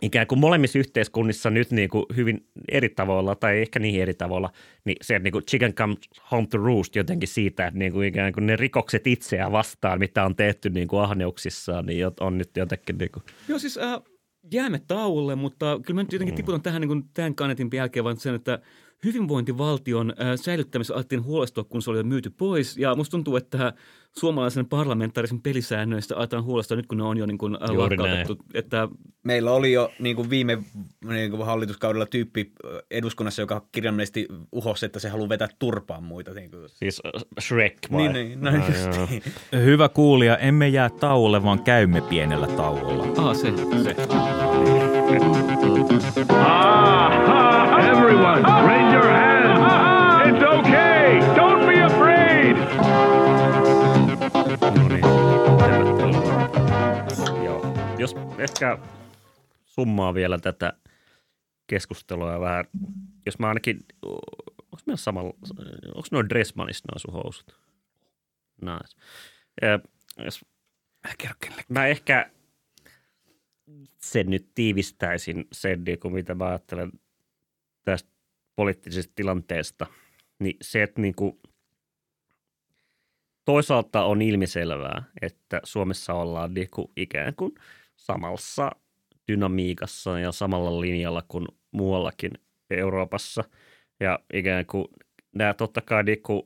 ikään kuin molemmissa yhteiskunnissa nyt niin kuin hyvin eri tavoilla tai ehkä niin eri tavoilla, niin se niin kuin chicken comes home to roost jotenkin siitä, että niin kuin ikään kuin ne rikokset itseään vastaan, mitä on tehty niin kuin ahneuksissaan, niin on nyt jotenkin niin kuin, Joo, siis äh, jäämme tauolle, mutta kyllä mä nyt jotenkin tiputan tähän niin kuin tämän kanetin jälkeen vaan sen, että hyvinvointivaltion äh, säilyttämisessä alettiin huolestua, kun se oli jo myyty pois. Ja musta tuntuu, että suomalaisen parlamentaarisen pelisäännöistä aletaan huolestua nyt, kun ne on jo niin kuin Juuri lakkautettu. Että Meillä oli jo niin kuin viime niin kuin hallituskaudella tyyppi ö, eduskunnassa, joka kirjaimellisesti uhosi, että se haluaa vetää turpaan muita. Niin, kuin. Siis äh, Shrek vai? niin, niin, no just niin. Hyvä kuulija, emme jää tauolle, vaan käymme pienellä tauolla. ah, se, se. Ah, everyone, Jos ehkä summaa vielä tätä keskustelua ja vähän, jos mä ainakin, onko meillä samalla, onko noin Dressmanista noin sun housut? Nice. Ja, jos, mä ehkä sen nyt tiivistäisin sen, niin kuin mitä mä ajattelen tästä poliittisesta tilanteesta, niin se, että niin kuin toisaalta on ilmiselvää, että Suomessa ollaan niin kuin ikään kuin samassa dynamiikassa ja samalla linjalla kuin muuallakin Euroopassa. Ja ikään kuin nämä totta kai niin kuin,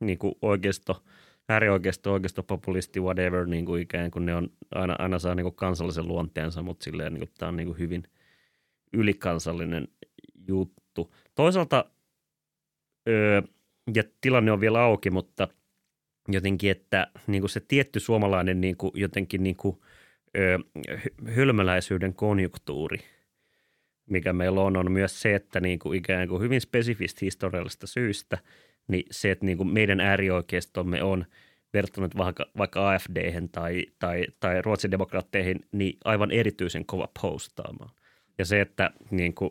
niin kuin oikeisto, äärioikeisto, oikeistopopulisti, whatever, niin kuin ikään kuin ne on aina, aina saa niin kuin kansallisen luonteensa, mutta silleen niin kuin tämä on niin kuin hyvin ylikansallinen juttu. Toisaalta, öö, ja tilanne on vielä auki, mutta jotenkin, että niin kuin se tietty suomalainen niin kuin, jotenkin niin kuin, ö, hölmöläisyyden konjunktuuri, mikä meillä on, on myös se, että niin kuin ikään kuin hyvin spesifistä historiallisesta syystä, niin se, että niin kuin meidän äärioikeistomme on verrattuna vaikka, vaikka afd tai, tai, tai Ruotsin demokraatteihin, niin aivan erityisen kova postaamaan. Ja se, että niin kuin,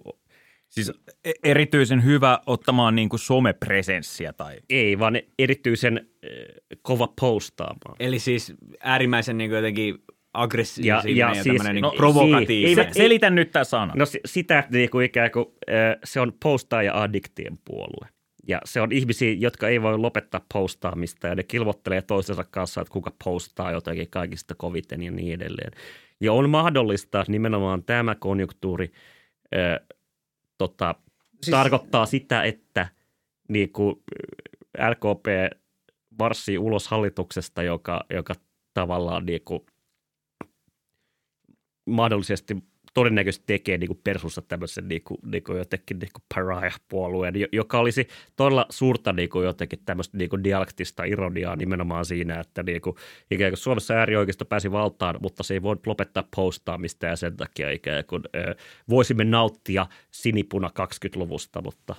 Siis e- erityisen hyvä ottamaan niin kuin somepresenssiä tai ei, vaan erityisen kova postaamaan. Eli siis äärimmäisen niin kuin jotenkin aggressiivinen ja, Ja- ja, ja ja siis- siis, niin no, provokatiivinen. ei- Se, selitä nyt tämä sana. No si- sitä niin kuin ikään kuin, se on postaaja-addiktien puolue. Ja se on ihmisiä, jotka ei voi lopettaa postaamista ja ne kilvottelee toisensa kanssa, että kuka postaa jotakin kaikista koviten ja niin edelleen. Ja on mahdollista että nimenomaan tämä konjunktuuri äh, tota, siis... tarkoittaa sitä, että niin kuin LKP marssii ulos hallituksesta, joka, joka tavallaan niin kuin mahdollisesti todennäköisesti tekee niin kuin persussa tämmöisen niin kuin, niin kuin jotenkin niin kuin pariah-puolueen, jo- joka olisi todella suurta niin kuin jotenkin tämmöistä niin kuin dialektista ironiaa nimenomaan siinä, että niin kuin, ikään kuin Suomessa äärioikeisto pääsi valtaan, mutta se ei voi lopettaa postaamista ja sen takia ikään kuin ö, voisimme nauttia sinipuna 20-luvusta, mutta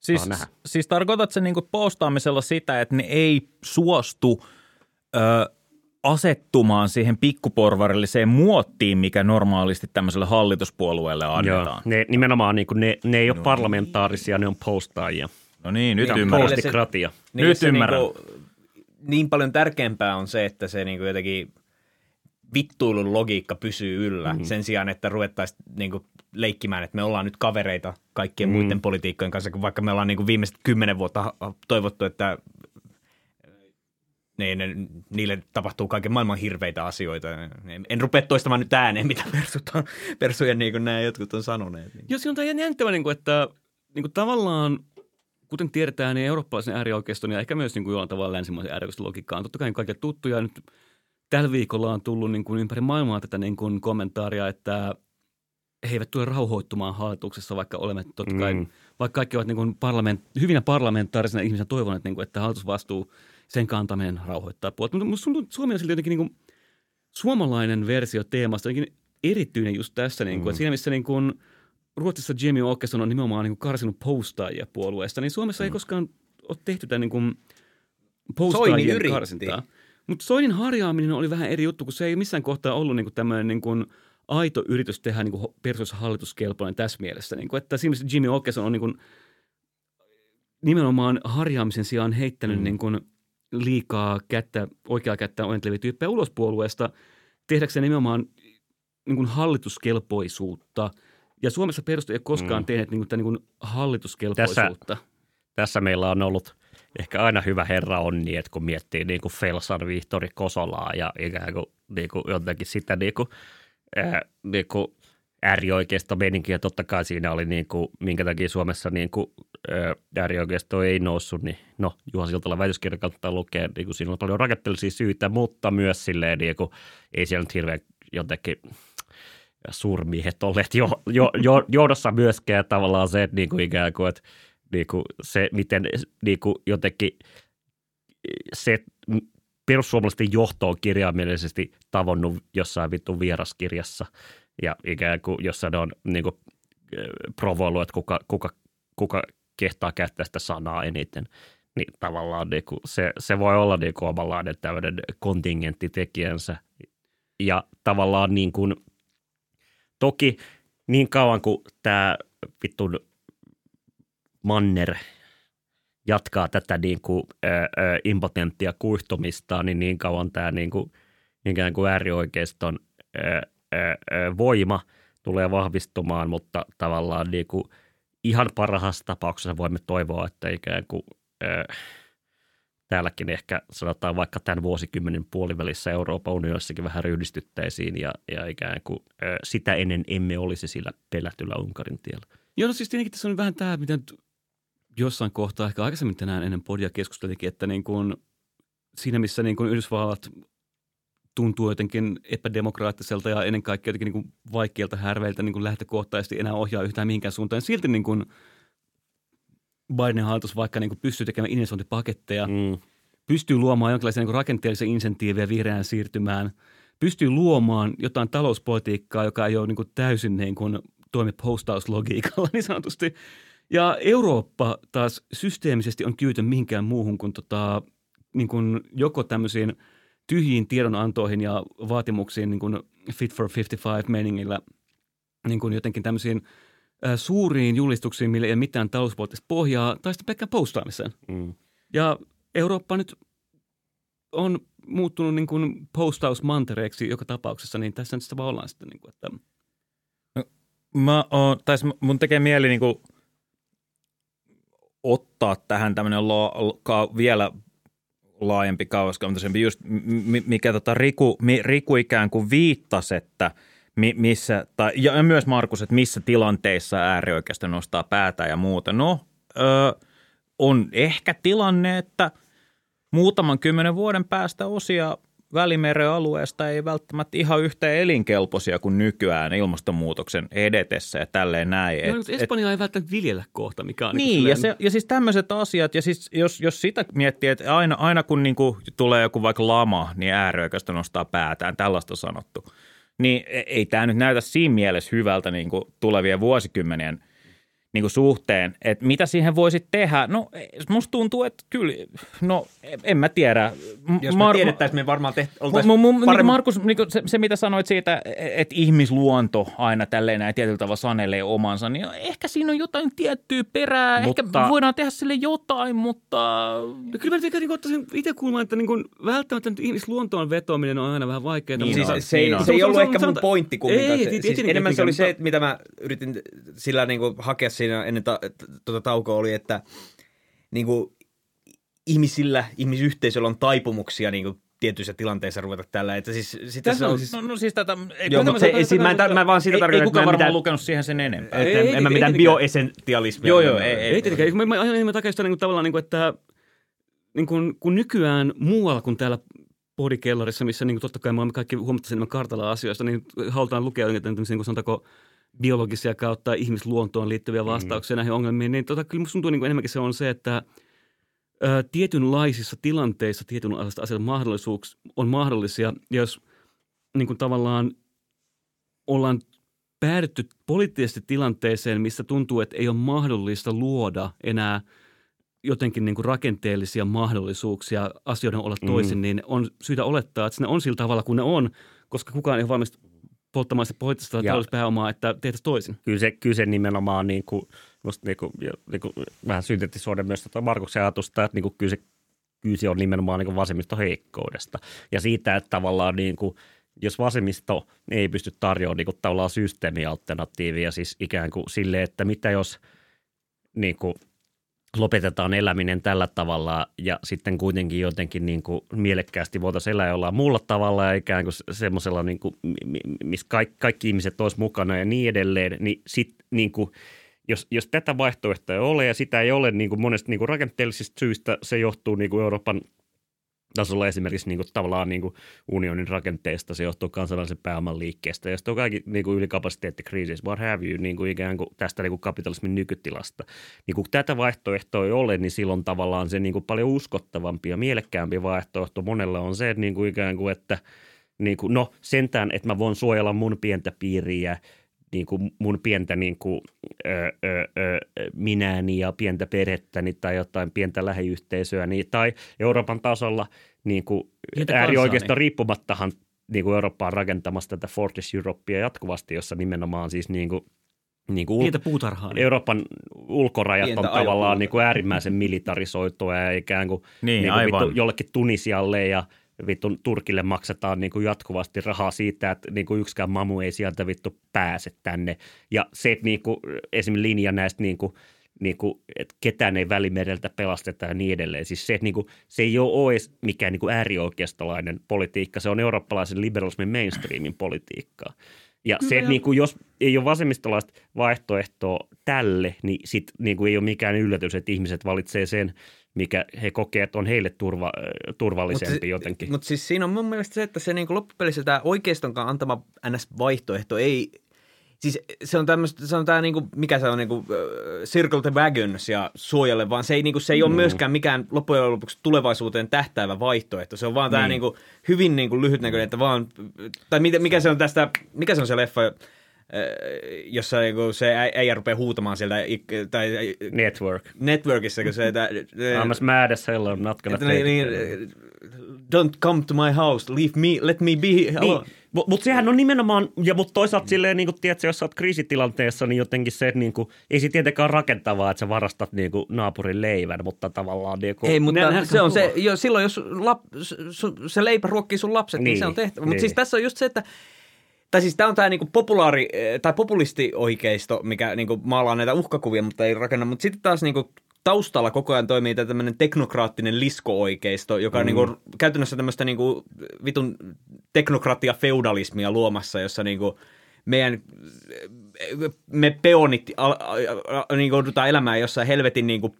Siis, siis tarkoitat se niinku postaamisella sitä, että ne ei suostu ö, asettumaan siihen pikkuporvarilliseen muottiin, mikä normaalisti tämmöiselle hallituspuolueelle annetaan. Joo, ne nimenomaan niin kuin ne, ne ei ole parlamentaarisia, ne on postaajia. No niin, nyt Ja ymmärrän. post- Postikratia. Nyt se ymmärrän. Niinku, niin paljon tärkeämpää on se, että se niinku jotenkin vittuilun logiikka pysyy yllä mm. sen sijaan, että ruvettaisiin niinku leikkimään, että me ollaan nyt kavereita kaikkien mm. muiden politiikkojen kanssa, kun vaikka me ollaan niinku viimeiset kymmenen vuotta toivottu, että ne, ne, niille tapahtuu kaiken maailman hirveitä asioita. En, en rupea toistamaan nyt ääneen, mitä persut on, persujen niin kuin nämä jotkut on sanoneet. Niin. Siinä on tämä jännittävä, niin kuin, että niin kuin tavallaan, kuten tiedetään, niin eurooppalaisen äärioikeiston ja ehkä myös niin kuin jollain tavalla länsimaisen äärioikeiston logiikka on totta kai kaikille tuttuja. Nyt tällä viikolla on tullut niin kuin ympäri maailmaa tätä niin kuin kommentaaria, että he eivät tule rauhoittumaan hallituksessa, vaikka olemme totta kai, Mm. mm. vaikka kaikki ovat niin kuin parlament, hyvinä parlamentaarisina ihmisinä toivoneet, niin kuin, että hallitusvastuu, sen kantaminen rauhoittaa puolta. Mutta että Suomi on silti jotenkin niin kuin suomalainen versio teemasta, jotenkin erityinen just tässä, niin kuin, mm. että siinä missä niin kuin, Ruotsissa Jimmy Åkesson on nimenomaan niin kuin karsinut postaajia puolueesta, niin Suomessa mm. ei koskaan ole tehty tätä niin kuin postaajien karsintaa. Mutta Soinin harjaaminen oli vähän eri juttu, kun se ei missään kohtaa ollut niin kuin tämmöinen niin kuin aito yritys tehdä niin kuin perushallituskelpoinen tässä mielessä. Niin kuin, että siinä missä Jimmy Åkesson on niin kuin nimenomaan harjaamisen sijaan heittänyt mm. niin kuin liikaa kättä, oikeaa kättä ojenteleviä tyyppejä ulos puolueesta tehdäkseen nimenomaan niin kuin hallituskelpoisuutta. Ja Suomessa perustajat ei koskaan Mm. tehneet niin kuin, niin kuin hallituskelpoisuutta. Tässä meillä on ollut ehkä aina hyvä herra onni, että kun miettii niin kuin Felsan Vihtori Kosolaa ja ikään kuin, niin kuin jotenkin sitä niin kuin, ää, niin kuin äärioikeista meininkiä. Totta kai siinä oli, niin kuin, minkä takia Suomessa niin kuin, ää, äärioikeisto ei noussut, niin no Juha Siltala väitöskirja kannattaa lukea. Niin kuin, siinä on paljon rakenteellisia syitä, mutta myös silleen, niin kuin, ei siellä nyt hirveän jotenkin suurmiehet olleet jo, jo, jo, johdossa myöskään tavallaan se, että niin kuin ikään kuin, että niin kuin se, miten niin kuin jotenkin se perussuomalaisten johto on kirjaimellisesti tavonnut jossain vittu vieraskirjassa ja ikään kuin jossain on niin kuin, provoillut, että kuka, kuka, kuka kehtaa käyttää sitä sanaa eniten. Niin tavallaan niin kuin se, se voi olla niin kuin omanlainen tämmöinen kontingenttitekijänsä. Ja tavallaan niin kuin, toki niin kauan kuin tämä vittun manner jatkaa tätä niin kuin, ö, ö, impotenttia kuihtumista, niin niin kauan tämä niin kuin, ikään kuin äärioikeiston ö, voima tulee vahvistumaan, mutta tavallaan niin kuin, ihan parhaassa tapauksessa voimme toivoa, että ikään kuin täälläkin ehkä sanotaan vaikka tämän vuosikymmenen puolivälissä Euroopan unionissakin vähän ryhdistyttäisiin ja, ja ikään kuin sitä ennen emme olisi sillä pelätyllä Unkarin tiellä. Joo, no siis tietenkin tässä on vähän tämä, mitä nyt jossain kohtaa, ehkä aikaisemmin tänään ennen podia keskustelikin, että niin kuin siinä missä niin kuin Yhdysvallat tuntuu jotenkin epädemokraattiselta ja ennen kaikkea jotenkin niin kuin vaikeilta härveiltä niin kuin lähtökohtaisesti enää ohjaa yhtään mihinkään suuntaan. Silti niin kuin Bidenin hallitus vaikka niin kuin pystyy tekemään investointipaketteja, mm. pystyy luomaan jonkinlaisia niin rakenteellisia insentiivejä vihreään siirtymään, pystyy luomaan jotain talouspolitiikkaa, joka ei ole niin kuin täysin niin kuin toimi postauslogiikalla niin sanotusti. Ja Eurooppa taas systeemisesti on kyytön mihinkään muuhun kuin, tota, niin kuin joko tämmöisiin tyhjiin tiedonantoihin ja vaatimuksiin niin kuin Fit for 55-meningillä niin kuin jotenkin tämmöisiin ä, suuriin julistuksiin, millä ei ole mitään talouspoliittista pohjaa, tai sitten pelkkään postaamiseen. Mm. Ja Eurooppa nyt on muuttunut niin kuin postausmantereeksi joka tapauksessa, niin tässä nyt sitä vaan ollaan sitten. Niin kuin, että... no, mä oon, tai mun tekee mieli niin kuin – ottaa tähän tämmöinen vielä laajempi kauaskantoisempi, just mikä tota Riku, Riku ikään kuin viittasi, että mi, missä, tai, ja myös Markus, että missä tilanteissa äärioikeisto nostaa päätä ja muuta. No, ö, on ehkä tilanne, että muutaman kymmenen vuoden päästä osia Välimeren alueesta ei välttämättä ihan yhtä elinkelpoisia kuin nykyään ilmastonmuutoksen edetessä ja tälleen näin. No, et, Espanja et, ei välttämättä viljellä kohta, mikä on niin, niin ja, se, ja siis tämmöiset asiat, ja siis jos, jos sitä miettii, että aina, aina kun niinku tulee joku vaikka lama, niin äärioikeasta nostaa päätään, tällaista sanottu, niin e, ei tämä nyt näytä siinä mielessä hyvältä niinku tulevien vuosikymmenien niin kuin suhteen, että mitä siihen voisi tehdä. No musta tuntuu, että kyllä, no en mä tiedä. Jos me Mar- tiedettäisiin, me varmaan tehty, oltaisiin m- m- paremmin. Markus, niin se, se, mitä sanoit siitä, että ihmisluonto aina tälleen näin tietyllä tavalla sanelee omansa, niin ehkä siinä on jotain tiettyä perää. Mutta, ehkä voidaan tehdä sille jotain, mutta... No, kyllä mä nyt niin ottaisin itse kuulemaan, että niin kuin, välttämättä nyt ihmisluontoon vetoaminen on aina vähän vaikeaa. Niin, siis se, se, ei, se ei ollut ehkä mun pointti kumminkaan. Ei, ei, siis enemmän se oli se, mitä mä yritin sillä niin kuin hakea siinä ennen ta, tuota taukoa oli, että niin kuin, ihmisillä, ihmisyhteisöllä on taipumuksia niin kuin, tietyissä tilanteissa ruveta tällä. Että siis, sitä se on, siis, no, no siis tätä... Ei, Joo, mutta se, ei, mä, en, mä vaan siitä tarkoitan, että... Ei kukaan varmaan lukenut siihen sen enempää. Ei, ei, en mä mitään bioessentialismia. Joo, joo, ei. Ei, ei tietenkään. Mä, mä, mä, mä takia sitä niin tavallaan, niin kuin, että niin kuin, kun nykyään muualla kuin täällä podikellarissa, missä niin kuin, totta kai me olemme kaikki huomattavasti enemmän kartalla asioista, niin halutaan lukea jotenkin, niin kuin sanotaanko, biologisia kautta ihmisluontoon liittyviä mm-hmm. vastauksia mm. näihin ongelmiin, niin tota, kyllä musta tuntuu niin kuin enemmänkin se on se, että ä, tietynlaisissa tilanteissa tietynlaiset asiat mahdollisuuks, on mahdollisia, jos niin kuin tavallaan ollaan päädytty poliittisesti tilanteeseen, missä tuntuu, että ei ole mahdollista luoda enää jotenkin niin kuin rakenteellisia mahdollisuuksia asioiden olla toisin, mm. niin on syytä olettaa, että ne on sillä tavalla kuin ne on, koska kukaan ei ole valmis polttamaan sitä poliittista talouspääomaa, että tehtäisiin toisin. Kyllä se, kyllä se nimenomaan niin kuin, musta niin kuin, niin kuin, vähän syntetisoida myös tuota Markuksen ajatusta, että niin kuin, kyllä, se, kyllä se on nimenomaan niin vasemmisto heikkoudesta. Ja siitä, että tavallaan niin kuin, jos vasemmisto ei pysty tarjoamaan niin kuin, tavallaan systeemialternatiivia, siis ikään kuin silleen, että mitä jos niin kuin, lopetetaan eläminen tällä tavalla ja sitten kuitenkin jotenkin niin kuin mielekkäästi voitaisiin elää jollain muulla tavalla ja ikään kuin semmoisella, niin kuin, missä kaikki, kaikki ihmiset olisi mukana ja niin edelleen, niin sitten niin kuin, jos, jos tätä vaihtoehtoa ei ole ja sitä ei ole niin kuin monesta niin kuin rakenteellisista syistä, se johtuu niin kuin Euroopan tasolla esimerkiksi niin kuin, tavallaan niin kuin unionin rakenteesta, se johtuu kansainvälisen pääoman liikkeestä, sitten on kaikki niin kuin ylikapasiteettikriisissä, what have you, niin kuin ikään kuin tästä niin kuin kapitalismin nykytilasta. Niin kun tätä vaihtoehtoa ei ole, niin silloin tavallaan se niin kuin paljon uskottavampi ja mielekkäämpi vaihtoehto monella on se, että niin kuin ikään kuin, että niin kuin, no sentään, että mä voin suojella mun pientä piiriä niin kuin mun pientä niin kuin, ö, ö, ö, minääni ja pientä perhettäni tai jotain pientä lähiyhteisöäni tai Euroopan tasolla niin kuin äärioikeista riippumattahan niin kuin Eurooppa on rakentamassa tätä Fortress Europea jatkuvasti, jossa nimenomaan siis niin kuin niin kuin Pientä puutarhaa. Euroopan ulkorajat Pientä on tavallaan niin kuin äärimmäisen militarisoitua ja ikään kuin, niin, niin kuin vittu jollekin Tunisialle ja vittu Turkille maksetaan niin kuin jatkuvasti rahaa siitä, että niin kuin yksikään mamu ei sieltä vittu pääse tänne. Ja se, että niin kuin, esimerkiksi linja näistä niin kuin, niin kuin, että ketään ei välimereltä pelasteta ja niin edelleen. Siis se, että niin kuin, se ei ole edes mikään niin kuin äärioikeistolainen politiikka, se on eurooppalaisen liberalismin mainstreamin politiikkaa. Ja se, että niin kuin, jos ei ole vasemmistolaista vaihtoehtoa tälle, niin sit niin kuin ei ole mikään yllätys, että ihmiset valitsee sen – mikä he kokee, että on heille turva, turvallisempi mut, jotenkin. Mutta siis siinä on mun mielestä se, että se niin loppupelissä tämä oikeistonkaan antama NS-vaihtoehto ei Siis se on tämmöistä, se on tämä niinku, mikä se on niinku, uh, Circle the Wagons ja suojelle, vaan se ei, niinku, se ei mm. ole myöskään mikään loppujen lopuksi tulevaisuuteen tähtäävä vaihtoehto. Se on vaan tämä niin. niinku, hyvin niinku, lyhytnäköinen, että vaan, tai mikä, mikä se on tästä, mikä se on se leffa, jossa niinku se äijä rupeaa huutamaan sieltä, tai Network. Networkissa, kun se, että... I'm as mad as hell, I'm not gonna niin, niin, Don't come to my house, leave me, let me be alone. Niin. Mutta mut sehän on nimenomaan, ja mutta toisaalta silleen, niin kuin, tiedätkö, jos sä oot kriisitilanteessa, niin jotenkin se, että niin kuin, ei se tietenkään rakentavaa, että sä varastat niin kuin, naapurin leivän, mutta tavallaan niin kuin, Ei, mutta ne, se on se, jo, silloin jos lap, se leipä ruokkii sun lapset, niin, niin se on tehtävä. Niin. Mutta siis tässä on just se, että tai siis tämä on tämä niinku populaari, eh, tai populisti-oikeisto, mikä niinku maalaa näitä uhkakuvia, mutta ei rakenna. Mutta sitten taas niinku taustalla koko ajan toimii tämmöinen teknokraattinen lisko-oikeisto, joka mm. on niinku käytännössä tämmöistä niinku vitun teknokratia-feudalismia luomassa, jossa niinku meidän me peonit al, niin joudutaan elämään jossain helvetin niin kuin,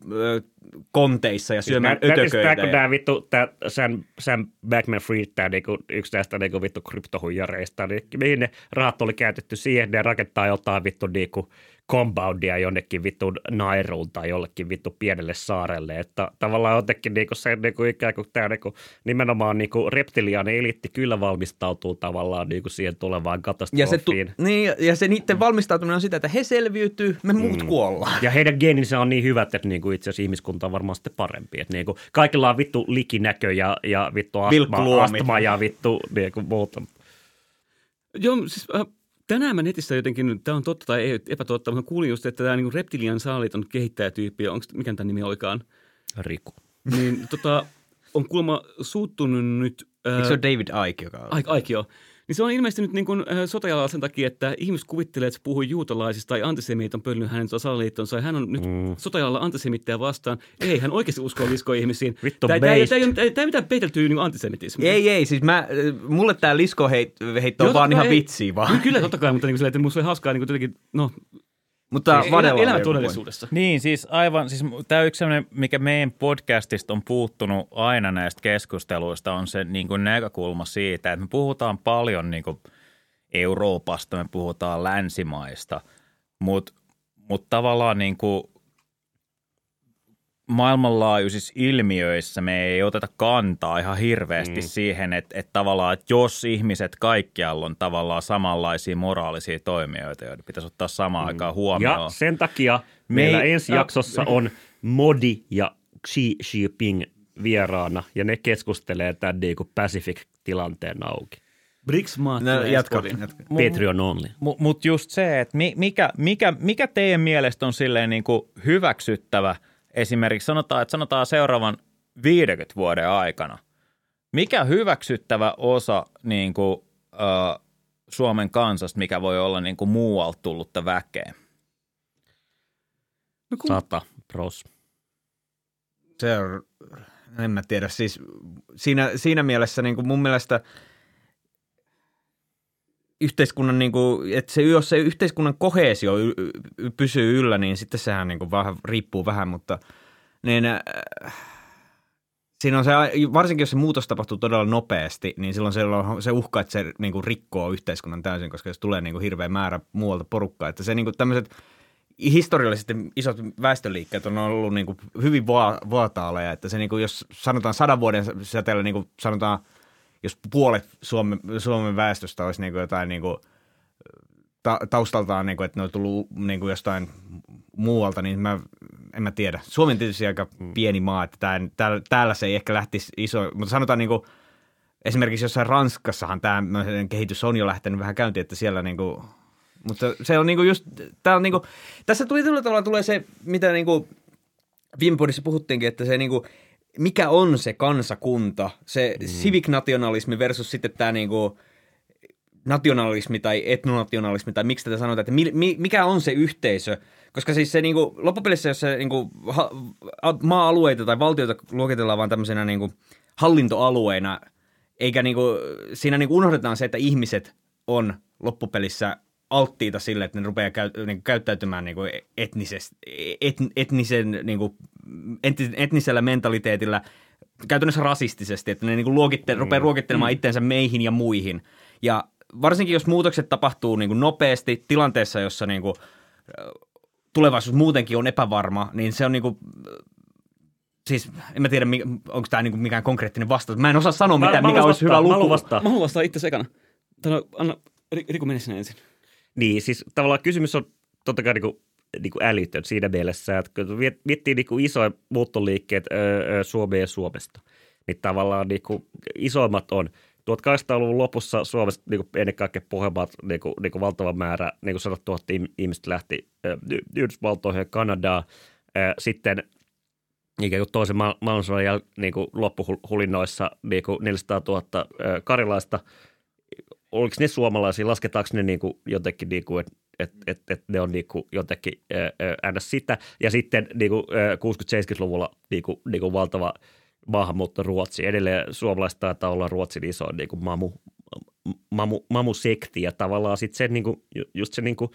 konteissa ja syömään siis ötököitä. Tämä, tämä vittu, tämä Sam, Sam Backman-Fried, tämä niinku, yksi näistä niinku, vittu kryptohuijareista, niin mihin ne rahat oli käytetty siihen, ne rakentaa jotain vittu niinku, compoundia jonnekin vittu Nairuun tai jollekin vittu pienelle saarelle. Että tavallaan jotenkin niinku se niinku ikään kuin tämä niinku, nimenomaan niinku reptiliainen eliitti kyllä valmistautuu tavallaan niinku siihen tulevaan katastrofiin. Ja se, tu- niin, ja se niiden valmistautuminen on sitä, että he selviytyy, me muut mm. kuollaan. Ja heidän geeninsä on niin hyvät, että niinku itse asiassa ihmiskunta on varmaan sitten parempi. Että niinku, kaikilla on vittu likinäkö ja, ja vittu astma, astma ja vittu niinku muuta. Joo, siis äh, Tänään mä netissä jotenkin, tämä on totta tai ei epätotta, mutta kuulin just, että tämä niin Reptilian saaliton kehittäjätyyppi, onko, mikä tämän nimi olikaan? Riku. Niin tota, on kuulemma suuttunut nyt... Eikö se ole David Icke, joka on? Icke, Icke joo. Niin se on ilmeisesti nyt niin kuin äh, sotajalalla sen takia, että ihmiset kuvittelee, että se puhuu juutalaisista tai antisemiit on pöllynyt hänen salaliittonsa ja hän on nyt mm. sotajalalla antisemittejä vastaan. Ei, hän oikeasti uskoo lisko-ihmisiin. [LAUGHS] Vittu tämä, tämä, tämä, tämä, ei mitään peiteltyä niin antisemitismiä. Ei, ei, siis mä, mulle tämä liskoheitto on vaan ihan vitsiä vaan. Kyllä, totta kai, mutta niin kuin että musta oli hauskaa niin kuin no, mutta siis elä, elämä todellisuudessa. Niin, siis aivan, siis tämä yksi sellainen, mikä meidän podcastista on puuttunut aina näistä keskusteluista, on se niin kuin näkökulma siitä, että me puhutaan paljon niin kuin Euroopasta, me puhutaan länsimaista, mutta mut tavallaan niin kuin maailmanlaajuisissa ilmiöissä me ei oteta kantaa ihan hirveästi mm. siihen, että, että tavallaan, että jos ihmiset kaikkialla on tavallaan samanlaisia moraalisia toimijoita, joita pitäisi ottaa samaan mm. aikaan huomioon. Ja sen takia me meillä ei, ensi jaksossa on Modi ja Xi Jinping vieraana, ja ne keskustelee tämän niin Pacific-tilanteen auki. BRICS-maat. No, jatka, jatka. Patreon only. Mutta mut just se, että mikä, mikä, mikä teidän mielestä on silleen niin kuin hyväksyttävä – esimerkiksi sanotaan, että sanotaan seuraavan 50 vuoden aikana, mikä hyväksyttävä osa niin kuin, äh, Suomen kansasta, mikä voi olla niin kuin muualta tullutta väkeä? No kun... Sata pros. Se on, en mä tiedä, siis siinä, siinä mielessä niin kuin mun mielestä yhteiskunnan, niin kuin, että se, jos se yhteiskunnan kohesio pysyy yllä, niin sitten sehän niin kuin vähän riippuu vähän, mutta niin, äh, siinä on se, varsinkin jos se muutos tapahtuu todella nopeasti, niin silloin se, se uhka, että se niin kuin rikkoo yhteiskunnan täysin, koska jos tulee niin kuin hirveä määrä muualta porukkaa, että se niin kuin tämmöiset historiallisesti isot väestöliikkeet on ollut niin kuin hyvin va- vaataaleja, että se niin kuin, jos sanotaan sadan vuoden säteellä niin kuin sanotaan, jos puolet Suomen, Suomen väestöstä olisi niin kuin jotain niin kuin, ta- taustaltaan, niin kuin, että ne on tullut niin kuin jostain muualta, niin mä, en mä tiedä. Suomi on tietysti aika pieni maa, että tää, täällä, täällä se ei ehkä lähtisi iso, mutta sanotaan niin kuin, esimerkiksi jossain Ranskassahan tämä kehitys on jo lähtenyt vähän käyntiin, että siellä niin kuin, mutta se on niinku just, tää on niinku, tässä tuli tällä tavalla tulee se, mitä niinku viime vuodessa puhuttiinkin, että se niinku, mikä on se kansakunta, se mm. civic nationalismi versus sitten tämä niinku nationalismi tai etnonationalismi tai miksi tätä sanotaan, että mi, mi, mikä on se yhteisö, koska siis se niinku, loppupelissä, jos se niinku, ha, maa-alueita tai valtioita luokitellaan vaan tämmöisenä niinku, hallintoalueina, eikä niinku, siinä niinku unohdetaan se, että ihmiset on loppupelissä alttiita sille, että ne rupeaa käy, niin käyttäytymään niin kuin etnisesti, et, etnisen, niin kuin, etnisellä mentaliteetillä käytännössä rasistisesti, että ne niin kuin luokitte, mm. rupeaa ruokittelemaan mm. itsensä meihin ja muihin. Ja varsinkin jos muutokset tapahtuu niin kuin nopeasti tilanteessa, jossa niin kuin, tulevaisuus muutenkin on epävarma, niin se on niin kuin, siis en mä tiedä, onko tämä niin mikään konkreettinen vastaus. Mä en osaa sanoa, mitä, mikä olisi hyvä luku. Mä haluan vastaa. Mä haluan vastaa itse sekana. Tänä, anna, Riku meni sinne ensin. Niin, siis tavallaan kysymys on totta kai niin niin kuin älytön siinä mielessä, että kun miettii niin kuin isoja muuttoliikkeet Suomeen ja Suomesta, niin tavallaan niin kuin isoimmat on 1800-luvun lopussa Suomessa niin kuin ennen kaikkea Pohjanmaat niin kuin, niin kuin valtava määrä, niin kuin 100 000 ihmistä lähti Yhdysvaltoihin ja Kanadaan. Sitten ikään kuin toisen maailmansodan jäl, niin kuin loppuhulinnoissa niin kuin 400 000 karilaista – oliko ne suomalaisia, lasketaanko ne niin kuin jotenkin, niin kuin, että et, et, et ne on niin kuin jotenkin äännä sitä. Ja sitten niin kuin 60-70-luvulla niin kuin, niin kuin valtava maahanmuutto Ruotsi. Edelleen suomalaiset taitaa olla Ruotsin iso niin kuin mamu, mamu, mamusekti ja tavallaan sitten se niin kuin, just se niin kuin,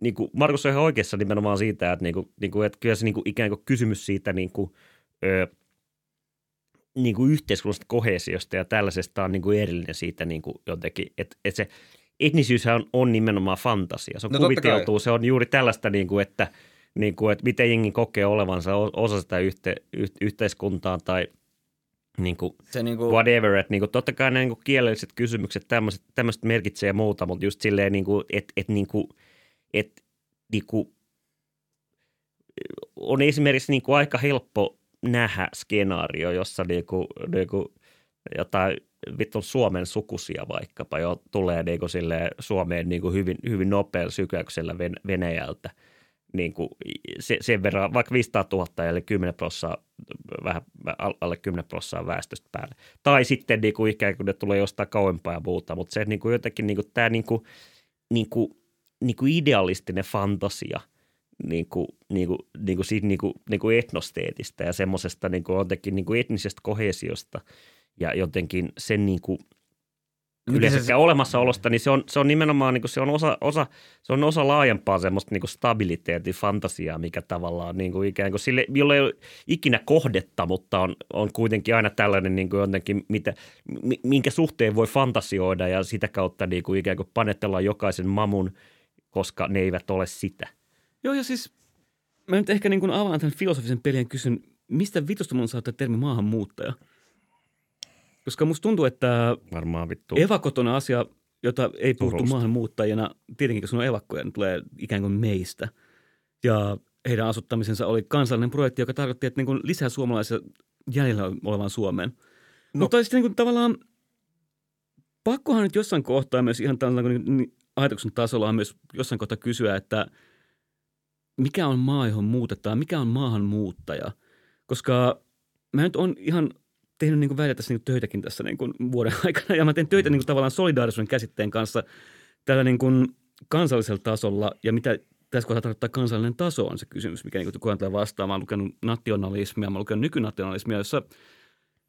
niin kuin Markus on ihan oikeassa nimenomaan siitä, että, niin kuin, niin kuin, että kyllä se niin kuin, ikään kuin kysymys siitä niin kuin, ö, niin yhteiskunnallisesta kohesiosta ja tällaisesta on niin erillinen siitä niin jotenkin, että, että se etnisyyshän on, on nimenomaan fantasia. Se on no, kuviteltu, se on juuri tällaista, niin kuin, että, niin kuin, että miten jengi kokee olevansa osa sitä yhte, yh, yhteiskuntaa tai niin kuin se niin kuin... whatever. Että niin kuin, totta kai ne niin kuin kielelliset kysymykset, tämmöiset, tämmöiset merkitsee muuta, mutta just silleen, niin kuin, että, että, niin kuin, että niin kuin, on esimerkiksi niin kuin aika helppo nähdä skenaario, jossa niinku, niinku jotain vittu Suomen sukusia vaikkapa jo tulee niinku sille Suomeen niinku hyvin, hyvin nopealla sykäyksellä Venäjältä. Niinku se, sen verran, vaikka 500 000 eli 10 prosenttia, vähän alle 10 prosenttia väestöstä päälle. Tai sitten niinku ikään kuin ne tulee jostain kauempaa ja muuta, mutta se niinku jotenkin niinku, tämä niinku, niinku, niinku idealistinen fantasia – niin kuin, niin kuin, niin kuin, niin kuin, niin kuin etnosteetista ja semmoisesta niin kuin jotenkin niin kuin etnisestä kohesiosta ja jotenkin sen niin kuin, yleensä se... olemassaolosta, niin se on, se on nimenomaan niin kuin se on osa, osa, se on osa laajempaa semmoista niin kuin stabiliteetin fantasiaa, mikä tavallaan niin kuin ikään kuin sille, jolla ei ole ikinä kohdetta, mutta on, on kuitenkin aina tällainen niin kuin jotenkin, mitä, minkä suhteen voi fantasioida ja sitä kautta niin kuin ikään kuin panetella jokaisen mamun, koska ne eivät ole sitä. Joo, ja siis mä nyt ehkä niin kuin avaan tämän filosofisen pelin ja kysyn, mistä vitusta mun saa termi maahanmuuttaja? Koska musta tuntuu, että Varmaan vittu. evakot on asia, jota ei puhuttu Turusta. maahanmuuttajana. Tietenkin, kun sun on evakkoja, niin tulee ikään kuin meistä. Ja heidän asuttamisensa oli kansallinen projekti, joka tarkoitti, että niin kuin lisää suomalaisia jäljellä olevan Suomeen. No. Mutta sitten niin kuin tavallaan pakkohan nyt jossain kohtaa myös ihan tällainen niin, niin ajatuksen tasolla on myös jossain kohtaa kysyä, että – mikä on maa, johon muutetaan, mikä on maahanmuuttaja. Koska mä nyt on ihan tehnyt niin kuin tässä niin kuin töitäkin tässä niin kuin vuoden [LAUGHS] aikana, ja mä teen töitä niin kuin tavallaan solidaarisuuden käsitteen kanssa tällä niin kuin kansallisella tasolla, ja mitä tässä kohtaa tarkoittaa kansallinen taso on se kysymys, mikä niin kuin tulee vastaan. Mä oon lukenut nationalismia, mä oon lukenut nykynationalismia, jossa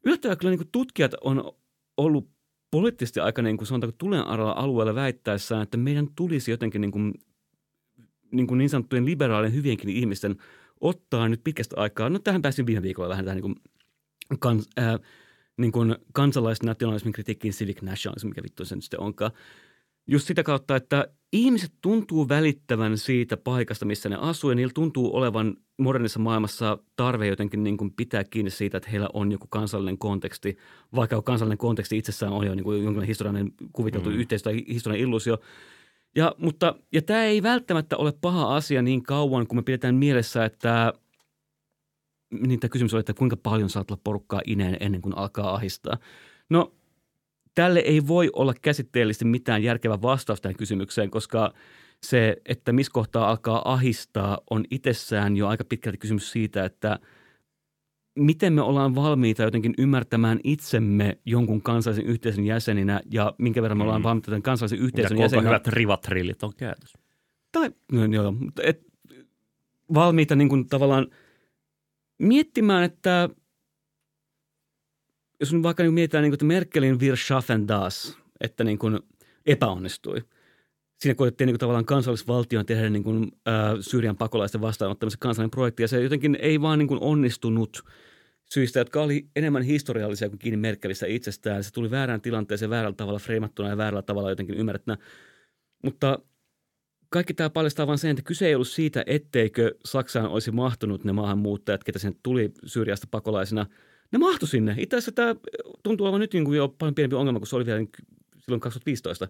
yllättävää kyllä niin kuin tutkijat on ollut poliittisesti aika niin kuin sanotaanko tulen alueella väittäessään, että meidän tulisi jotenkin niin, kuin, niin, kuin niin sanottujen liberaalien hyvienkin ihmisten ottaa nyt pitkästä aikaa, no tähän pääsin viime viikolla vähän tähän niin kuin, kans, ää, niin kuin kansalaisnationalismin kritiikkiin civic nationalism, mikä vittu sen sitten onkaan. Just sitä kautta, että ihmiset tuntuu välittävän siitä paikasta, missä ne asuu, ja niillä tuntuu olevan modernissa maailmassa tarve jotenkin niin kuin pitää kiinni siitä, että heillä on joku kansallinen konteksti, vaikka kansallinen konteksti itsessään on jo niin kuin jonkinlainen historiallinen kuviteltu mm. yhteisö tai historiallinen illuusio. Ja, mutta, ja tämä ei välttämättä ole paha asia niin kauan, kun me pidetään mielessä, että niin tämä kysymys oli, että kuinka paljon saat olla porukkaa ineen ennen kuin alkaa ahistaa. No tälle ei voi olla käsitteellisesti mitään järkevää vastausta tähän kysymykseen, koska se, että missä kohtaa alkaa ahistaa, on itsessään jo aika pitkälti kysymys siitä, että miten me ollaan valmiita jotenkin ymmärtämään itsemme jonkun kansallisen yhteisön jäseninä ja minkä verran me ollaan mm. valmiita tämän kansallisen yhteisön ja jäseninä. hyvät rivatrillit on käytössä. Tai, no, joo, et, valmiita niin kuin tavallaan miettimään, että jos nyt vaikka niin mietitään, niin kuin, että Merkelin Wir schaffen das, että niin kuin epäonnistui. Siinä koettiin niin kuin, tavallaan kansallisvaltion tehdä niin kuin, äh, Syyrian pakolaisten vastaanottamisen kansallinen projekti, ja se jotenkin ei vaan niin kuin onnistunut syistä, jotka oli enemmän historiallisia kuin kiinni Merkelistä itsestään. Se tuli väärään tilanteeseen väärällä tavalla freimattuna ja väärällä tavalla jotenkin ymmärrettynä. Mutta kaikki tämä paljastaa vain sen, että kyse ei ollut siitä, etteikö Saksaan olisi mahtunut ne maahanmuuttajat, ketä sen tuli Syyriasta pakolaisina – ne mahtu sinne. Itse asiassa tämä tuntuu olevan nyt niin kuin jo paljon pienempi ongelma kuin se oli vielä silloin 2015.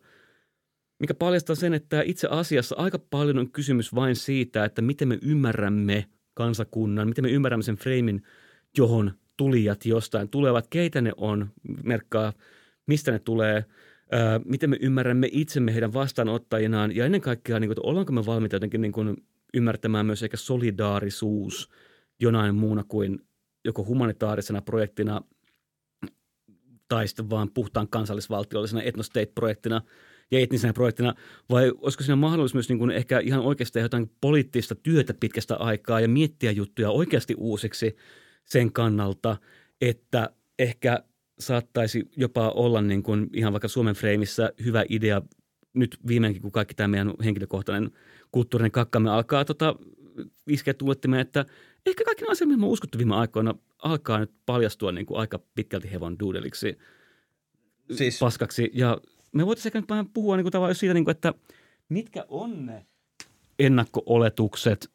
Mikä paljastaa sen, että itse asiassa aika paljon on kysymys vain siitä, että miten me ymmärrämme kansakunnan, miten me ymmärrämme sen freimin, johon tulijat jostain tulevat, keitä ne on, merkkaa, mistä ne tulee, miten me ymmärrämme itsemme heidän vastaanottajinaan? Ja ennen kaikkea, niin kuin, että ollaanko me valmiita jotenkin niin kuin, ymmärtämään myös ehkä solidaarisuus jonain muuna kuin joko humanitaarisena projektina tai sitten vaan puhtaan kansallisvaltiollisena etnostate-projektina ja etnisenä projektina, vai olisiko siinä mahdollisuus myös niin kuin ehkä ihan oikeasti jotain poliittista työtä pitkästä aikaa ja miettiä juttuja oikeasti uusiksi sen kannalta, että ehkä saattaisi jopa olla niin kuin ihan vaikka Suomen freimissä hyvä idea nyt viimeinkin, kun kaikki tämä meidän henkilökohtainen kulttuurinen kakkamme alkaa tota, iskeä tuulettimeen, että ehkä kaikki nämä asiat, mitä on uskottu viime aikoina, alkaa nyt paljastua niin kuin aika pitkälti hevon duudeliksi siis... paskaksi. Ja me voitaisiin ehkä nyt vähän puhua niin kuin tavallaan siitä, niin kuin, että mitkä on ne ennakko-oletukset,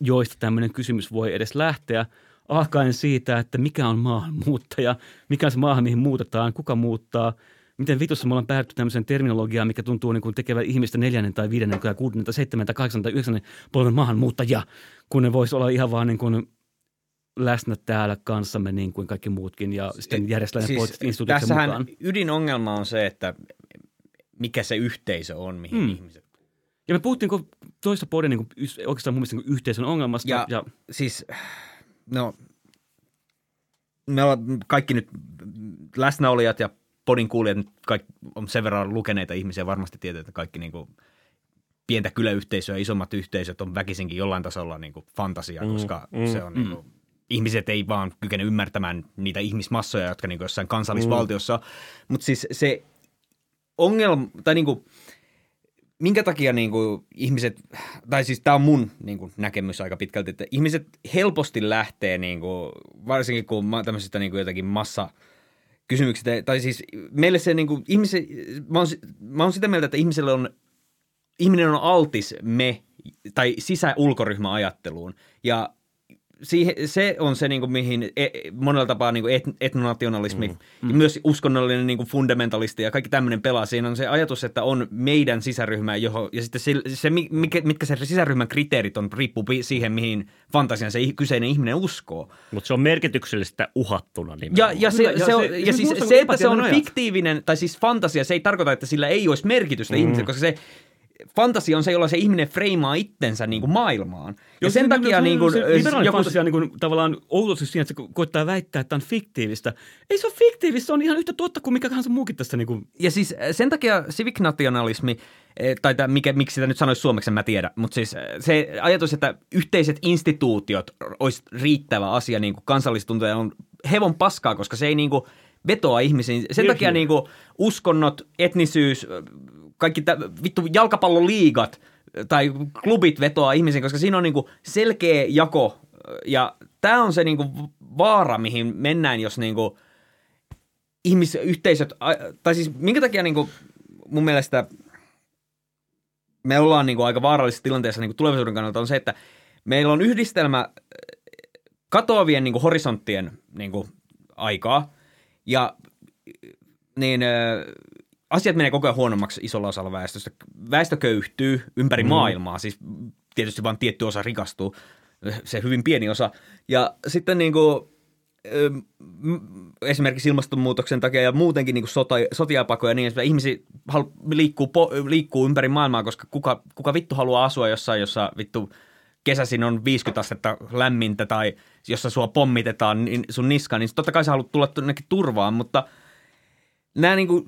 joista tämmöinen kysymys voi edes lähteä, alkaen siitä, että mikä on maahanmuuttaja, mikä on se maahan, mihin muutetaan, kuka muuttaa – miten vitussa me ollaan päädytty tämmöiseen terminologiaan, mikä tuntuu niin kuin tekevän ihmistä neljännen tai viidennen tai kuudennen tai seitsemän tai kahdeksan tai yhdeksännen polven maahanmuuttajia, kun ne voisi olla ihan vaan niin kuin läsnä täällä kanssamme niin kuin kaikki muutkin ja sitten järjestää siis poliittiset mukaan. ydinongelma on se, että mikä se yhteisö on, mihin hmm. ihmiset ja me puhuttiin toista podin niin kuin, oikeastaan mun mielestä niin yhteisön ongelmasta. Ja, ja, siis, no, me ollaan kaikki nyt läsnäolijat ja podin kuulijat nyt kaikki on sen verran lukeneita ihmisiä, varmasti tietää, että kaikki niin kuin pientä kyläyhteisöä, isommat yhteisöt on väkisinkin jollain tasolla niin kuin fantasia, mm, koska mm, se on mm. niin kuin, ihmiset ei vaan kykene ymmärtämään niitä ihmismassoja, jotka niin kuin jossain kansallisvaltiossa. Mm. Mutta siis se ongelma, tai niin kuin, minkä takia niin kuin ihmiset, tai siis tämä on mun niin kuin näkemys aika pitkälti, että ihmiset helposti lähtee, niin kuin, varsinkin kun tämmöisistä niin kuin jotakin massa – kysymyksistä. Tai siis meille se niin kuin, ihmisen, mä, oon, mä oon sitä mieltä, että ihmiselle on, ihminen on altis me tai sisä-ulkoryhmäajatteluun. Ja siihen, se on se, niin kuin, mihin e, monella tapaa niin kuin et, etnonationalismi mm, ja myös uskonnollinen niin kuin fundamentalisti ja kaikki tämmöinen pelaa. Siinä on se ajatus, että on meidän sisäryhmä, johon, ja sitten se, se mikä, mitkä se sisäryhmän kriteerit on, riippuu siihen, mihin fantasian se kyseinen ihminen uskoo. Mutta se on merkityksellistä uhattuna nimenomaan. Ja, ja, se, ja, se, on, se, ja siis se, että se on fiktiivinen, tai siis fantasia, se ei tarkoita, että sillä ei olisi merkitystä mm. ihmiselle, koska se fantasia on se, jolla se ihminen freimaa itsensä niin kuin maailmaan. Ja Jos sen se- takia se- niin kuin, se joku, fantasia niin kuin, tavallaan outosti siinä, että se ko- koittaa väittää, että tämä on fiktiivistä. Ei se ole fiktiivistä, se on ihan yhtä totta kuin mikä tahansa muukin tässä. Niin kuin, ja siis sen takia civic nationalismi, eh, tai tämä, mikä, miksi sitä nyt sanoisi suomeksi, en mä tiedä, mutta siis se ajatus, että yhteiset instituutiot olisi riittävä asia niin kuin kansallistuntoja on hevon paskaa, koska se ei niin kuin vetoa ihmisiin. Sen Niin, takia niin. niin kuin uskonnot, etnisyys, kaikki tä, vittu jalkapalloliigat äh, tai klubit vetoaa ihmisiin, koska siinä on niin kuin selkeä jako. äh, Ja tämä on se niin kuin vaara, mihin mennään, jos niin kuin ihmisyhteisöt, tai siis minkä takia niin kuin mun mielestä me ollaan niin kuin aika vaarallisessa tilanteessa niin kuin tulevaisuuden kannalta on se, että meillä on yhdistelmä äh, katoavien niin kuin horisonttien niin kuin aikaa ja niin äh, asiat menee koko ajan huonommaksi isolla osalla väestöstä. Väestö köyhtyy ympäri mm. maailmaa, siis tietysti vain tietty osa rikastuu, se hyvin pieni osa. Ja sitten niin kuin, esimerkiksi ilmastonmuutoksen takia ja muutenkin niin sota, sotiapakoja ja niin edespäin. Ihmisiä halu, liikkuu, po, liikkuu ympäri maailmaa, koska kuka, kuka vittu haluaa asua jossain, jossa vittu kesäisin on 50 astetta lämmintä tai jossa sua pommitetaan niin sun niskaan, niin totta kai sä haluat tulla jonnekin turvaan, mutta nämä niin kuin,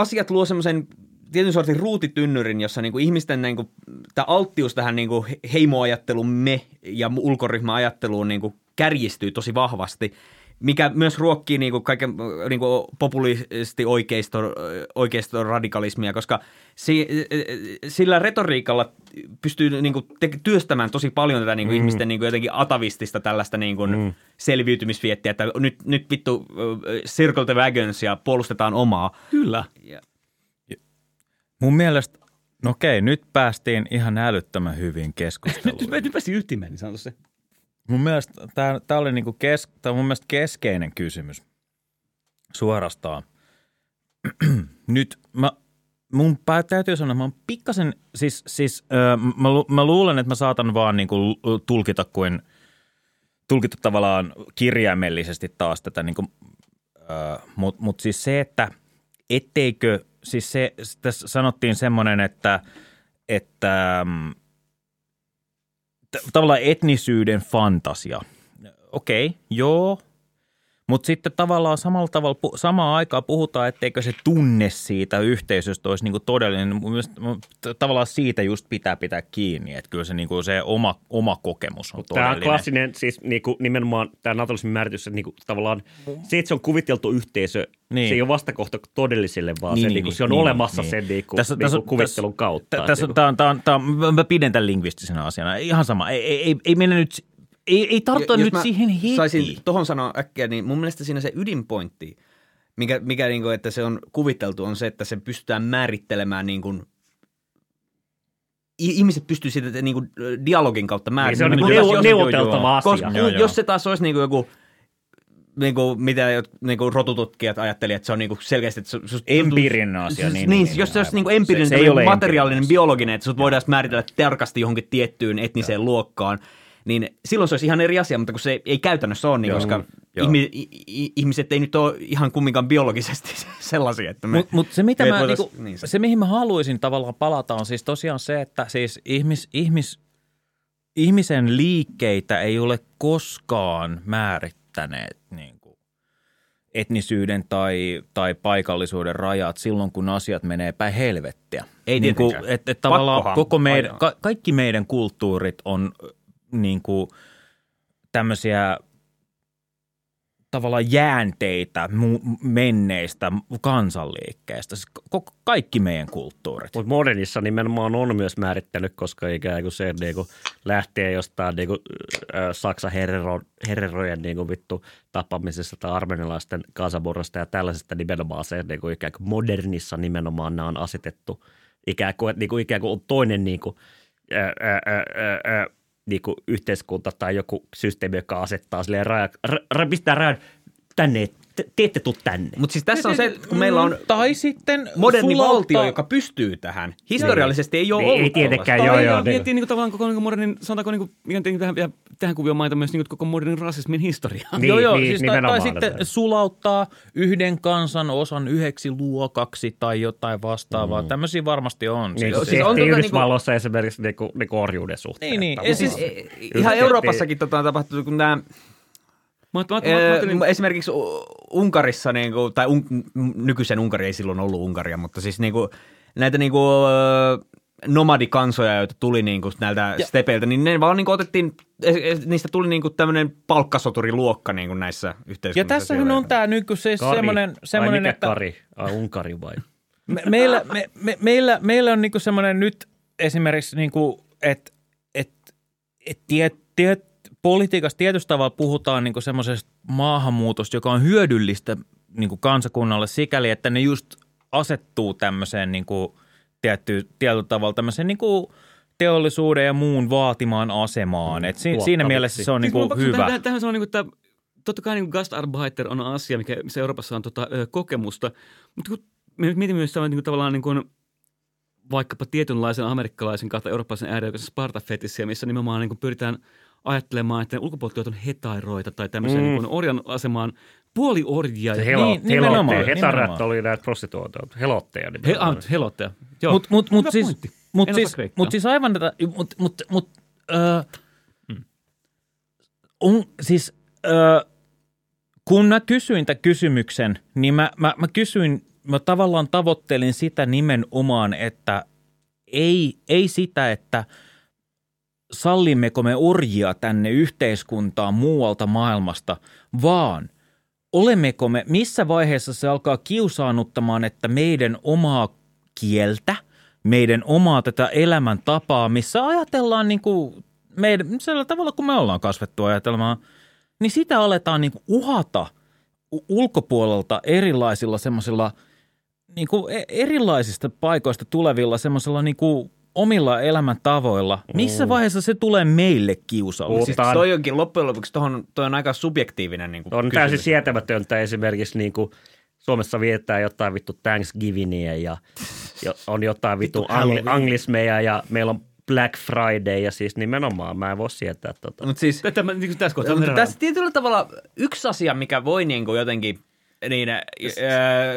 asiat luo semmoisen tietyn sortin ruutitynnyrin, jossa niin kuin ihmisten niin kuin, tämä alttius tähän niin kuin heimoajatteluun me ja ulkoryhmäajatteluun niin kärjistyy tosi vahvasti, mikä myös ruokkii niin kuin kaiken niin kuin populisti oikeisto, oikeiston radikalismia, koska si, sillä retoriikalla pystyy niin kuin te, työstämään tosi paljon tätä niin kuin mm. ihmisten niin kuin jotenkin atavistista tällaista niin kuin mm. selviytymisviettiä, että nyt, nyt vittu circle the wagons ja puolustetaan omaa. kyllä. Ja, Mun mielestä, no okei, nyt päästiin ihan älyttömän hyvin keskusteluun. [LAUGHS] nyt, nyt päästiin ytimeen, niin sanotaan se. Mun mielestä tämä oli niinku kes, on mun mielestä keskeinen kysymys suorastaan. [CLEARS THROAT] Nyt mä, mun pää, täytyy sanoa, mä oon pikkasen, siis, siis ö, mä, lu- mä luulen, että mä saatan vaan niinku tulkita kuin, tulkita tavallaan kirjaimellisesti taas tätä niinku, mutta mut siis se, että etteikö, siis se, tässä sanottiin semmoinen, että, että mm, tavallaan etnisyyden fantasia. Okei, okay, joo. Mutta sitten tavallaan samalla tavalla, samaan aikaan puhutaan, etteikö se tunne siitä yhteisöstä olisi niinku todellinen. Tavallaan siitä just pitää pitää kiinni, että kyllä se, niinku se oma, oma kokemus on Tämä on todellinen. klassinen, siis niinku, nimenomaan tämä naturalismin määritys, että niinku, tavallaan se, että se on kuviteltu yhteisö, Niin. se ei ole vastakohta todelliselle, vaan Niin, se, niin, niinku, niin, se on niin, olemassa niin. sen niinku, Tässä- niinku, tässä- kuvittelun kautta. Tä- että Tässä, niinku- tää, on- tää, on- tää, on- mä pidän tämän lingvistisenä asiana. Ihan sama. Ei, ei, ei, ei mennä nyt, ei, ei tarttua Jos nyt mä siihen heti. Saisin tuohon sanoa äkkiä, niin mun mielestä siinä se ydinpointti, mikä, mikä niin kuin, että se on kuviteltu, on se, että se pystytään määrittelemään niin kuin, ihmiset pystyy sitä niin kuin, dialogin kautta niin, määrittämään. se on niinku jos- neuvo- jos- neuvoteltava asia. koska Joo, joo. jos se taas olisi niin kuin joku niin kuin, mitä niin kuin rotututkijat ajattelivat, että se on niin kuin selkeästi... Että se, se, Empiirinen asia, Siis, niin, niin, niin, jos niin, se olisi aivan. niin kuin empiirinen, Se- se ei ole materiaalinen, empiirinen. biologinen, että sut voidaan määritellä tarkasti johonkin tiettyyn etniseen luokkaan, niin silloin se olisi ihan eri asia, mutta kun se ei käytännössä ole, niin Joo. koska Joo. ihmi, ihmiset ei nyt ole ihan kumminkaan biologisesti [LAUGHS] sellaisia, että me... Mutta mut se, mitä me mä, niinku, niin se. se- mihin mä haluaisin tavallaan palata, on siis tosiaan se, että siis ihmis, ihmis, ihmisen liikkeitä ei ole koskaan määrittäneet niin kuin etnisyyden tai, tai paikallisuuden rajat silloin, kun asiat menee päin helvettiä. Ei niin kuin, et, et tavallaan Pakkohan. koko meidän, ka, kaikki meidän kulttuurit on niin kuin tämmöisiä tavallaan jäänteitä menneistä kansanliikkeestä. Siis kaikki meidän kulttuurit. Mutta modernissa nimenomaan on myös määrittänyt, koska ikään kuin se niin kuin lähtee jostain niin kuin, Saksan herero, hererojen niin kuin vittu tappamisesta tai armenialaisten kansanmurrosta ja tällaisesta nimenomaan se niin kuin ikään kuin modernissa nimenomaan nämä on asetettu ikään kuin, niin kuin, ikään kuin on toinen niin kuin, ää, ää, ää, niin kuin yhteiskunta tai joku systeemi, joka asettaa silleen raja, ra, ra, pistää rajan tänne et te, te ette tuu tänne. Mutta siis tässä on se, että kun meillä on Tai sitten moderni sulauttaa- valtio, joka pystyy tähän. Historiallisesti ei ole Ei- ollut ei tietenkään, joo, Tai joo. ja miettii niin tavallaan koko niin modernin, sanotaanko niin kuin, mikä tietenkin tähän, tähän kuvioon mainita myös niin koko modernin rasismin historiaa. Niin, joo, joo, niin, siis tai, tai sitten sulauttaa yhden kansan osan yhdeksi luokaksi tai jotain vastaavaa. Mm. Tämmöisiä varmasti on. Niin, Siis, kuin siis siis on tota Yhdysvalloissa esimerkiksi niinku, niinku orjuuden suhteen. Niin, niin. Siis- Ihan Euroopassakin tota on tapahtunut, kun nämä Mä, mä, mä, mä, mä, esimerkiksi Unkarissa, niin kuin, tai un, nykyisen Unkari ei silloin ollut Unkaria, mutta siis niin kuin, näitä niin kuin, nomadikansoja, joita tuli niin kuin, näiltä ja. stepeiltä, niin ne vaan niin kuin, otettiin, niistä tuli niin kuin, tämmöinen palkkasoturiluokka niin kuin näissä yhteiskunnissa. ja tässähän siellä. on tämä nyky siis Kari. semmoinen, semmoinen että Kari? Ai Unkari vai? me, meillä, me, me, meillä, meillä on niinku semmoinen nyt esimerkiksi, niinku, että et, et tiet, tiet, politiikassa tietystä tavalla puhutaan niinku semmoisesta maahanmuutosta, joka on hyödyllistä niinku kansakunnalle sikäli, että ne just asettuu tämmöiseen niinku, tietty, tietyllä tavalla tämmöiseen niinku, teollisuuden ja muun vaatimaan asemaan. Et si, siinä mielessä se on Siis niinku hyvä. Tähän, tähän on niin kuin, että totta kai niin gastarbeiter on asia, mikä, missä Euroopassa on tota, ö, kokemusta, mutta kun me nyt mietimme myös niin kuin, tavallaan niin kuin, vaikkapa tietynlaisen amerikkalaisen kautta eurooppalaisen äärioikeuden Sparta-fetissiä, missä nimenomaan niin kuin pyritään ajattelemaan, että ne ulkopuolelta on hetairoita tai tämmöisen Mm. niin orjan asemaan puoliorjia. Se ja- helo, Niin, nimenomaan, helotteja. Hetarat oli näitä prostituoita, helotteja. He, ah, helotteja. Joo. Mutta mut, mut siis, mut siis, mut siis aivan tätä, mut, mut, mut, äh, on, siis äh, kun mä kysyin tämän kysymyksen, niin mä, mä, mä kysyin, mä tavallaan tavoittelin sitä nimenomaan, että ei, ei sitä, että sallimmeko me orjia tänne yhteiskuntaan muualta maailmasta, vaan olemmeko me, missä vaiheessa se alkaa kiusaannuttamaan, että meidän omaa kieltä, meidän omaa tätä elämäntapaa, missä ajatellaan niin kuin meidän, sillä tavalla, kun me ollaan kasvettu ajatelmaan, niin sitä aletaan niin kuin uhata ulkopuolelta erilaisilla semmoisilla niin kuin e- erilaisista paikoista tulevilla semmoisilla niin kuin omilla elämäntavoilla. Missä vaiheessa se tulee meille kiusalliseksi? Siis toi onkin loppujen lopuksi, tohon, toi on aika subjektiivinen niin kuin On kysymys. täysin sietämätöntä esimerkiksi niin kuin Suomessa viettää jotain vittu Thanksgivingia ja on jotain vittu angli, anglismeja ja meillä on Black Friday ja siis nimenomaan mä en voi sietää tota. Mutta siis, Tätä, mä- niin tässä kohtaa. tässä tietyllä tavalla yksi asia, mikä voi niin kuin jotenkin, niin, ää,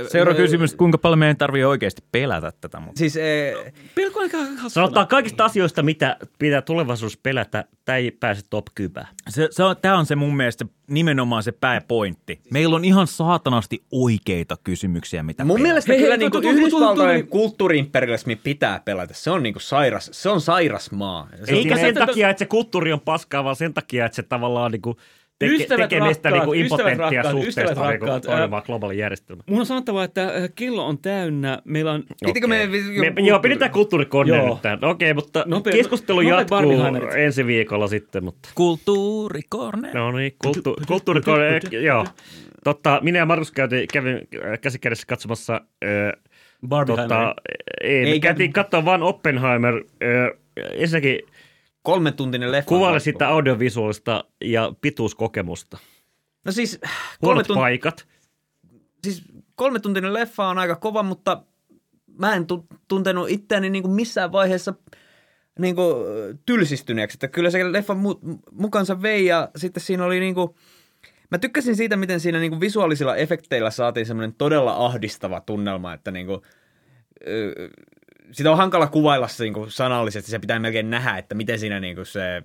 Seuraava kysymys, kuinka paljon meidän tarvii oikeasti pelätä tätä? Mutta Siis Pelko on aika hassuna. Sanotaan kaikista asioista, mitä pitää tulevaisuudessa pelätä, tämä ei pääse top kybään. se, se on, tämä on se mun mielestä nimenomaan se pääpointti. Meillä on ihan saatanasti oikeita kysymyksiä, mitä Mun pelätä. mielestä Hei, kyllä hei, niin kuin Yhdysvaltojen tu- kulttuuriimperialismi pitää pelätä. Se on niin kuin sairas, se on sairas maa. Se Eikä niin- sen takia, että se kulttuuri on paskaa, vaan sen takia, että se tavallaan niinku teke, Ystävät tekee meistä rakkaat, ystävät impotenttia rakkaat, suhteesta ystävät niinku rakkaat, toimimaan globaalin järjestelmään. Mun on sanottava, että kello on täynnä. Meillä on Pitikö me, Me, joo, pidetään kulttuurikonne Joo. nyt tämän. Okei, mutta Nopea- keskustelu nopeat jatkuu ensi viikolla sitten. Mutta. Kulttuurikorne. No niin, kulttu, kulttuurikonne, joo. Totta, minä ja Markus käytiin, kävin äh, käsikädessä katsomassa äh, tota, ei, me Ei käytiin katsoa vaan Oppenheimer. Äh, ensinnäkin kolme tuntinen leffa. kuvaile sitä audiovisuaalista ja pituuskokemusta. No siis kolme, Huonot tunt- paikat. siis kolme tuntinen leffa on aika kova, mutta mä en tu- tuntenut itseäni niin kuin missään vaiheessa niin kuin, tylsistyneeksi. Että kyllä se leffa mu- mukansa vei ja sitten siinä oli niin kuin, mä tykkäsin siitä, miten siinä niin kuin visuaalisilla efekteillä saatiin semmoinen todella ahdistava tunnelma, että niin kuin, sitä on hankala kuvailla se niin kuin sanallisesti, se pitää melkein nähdä, että miten siinä niin kuin se,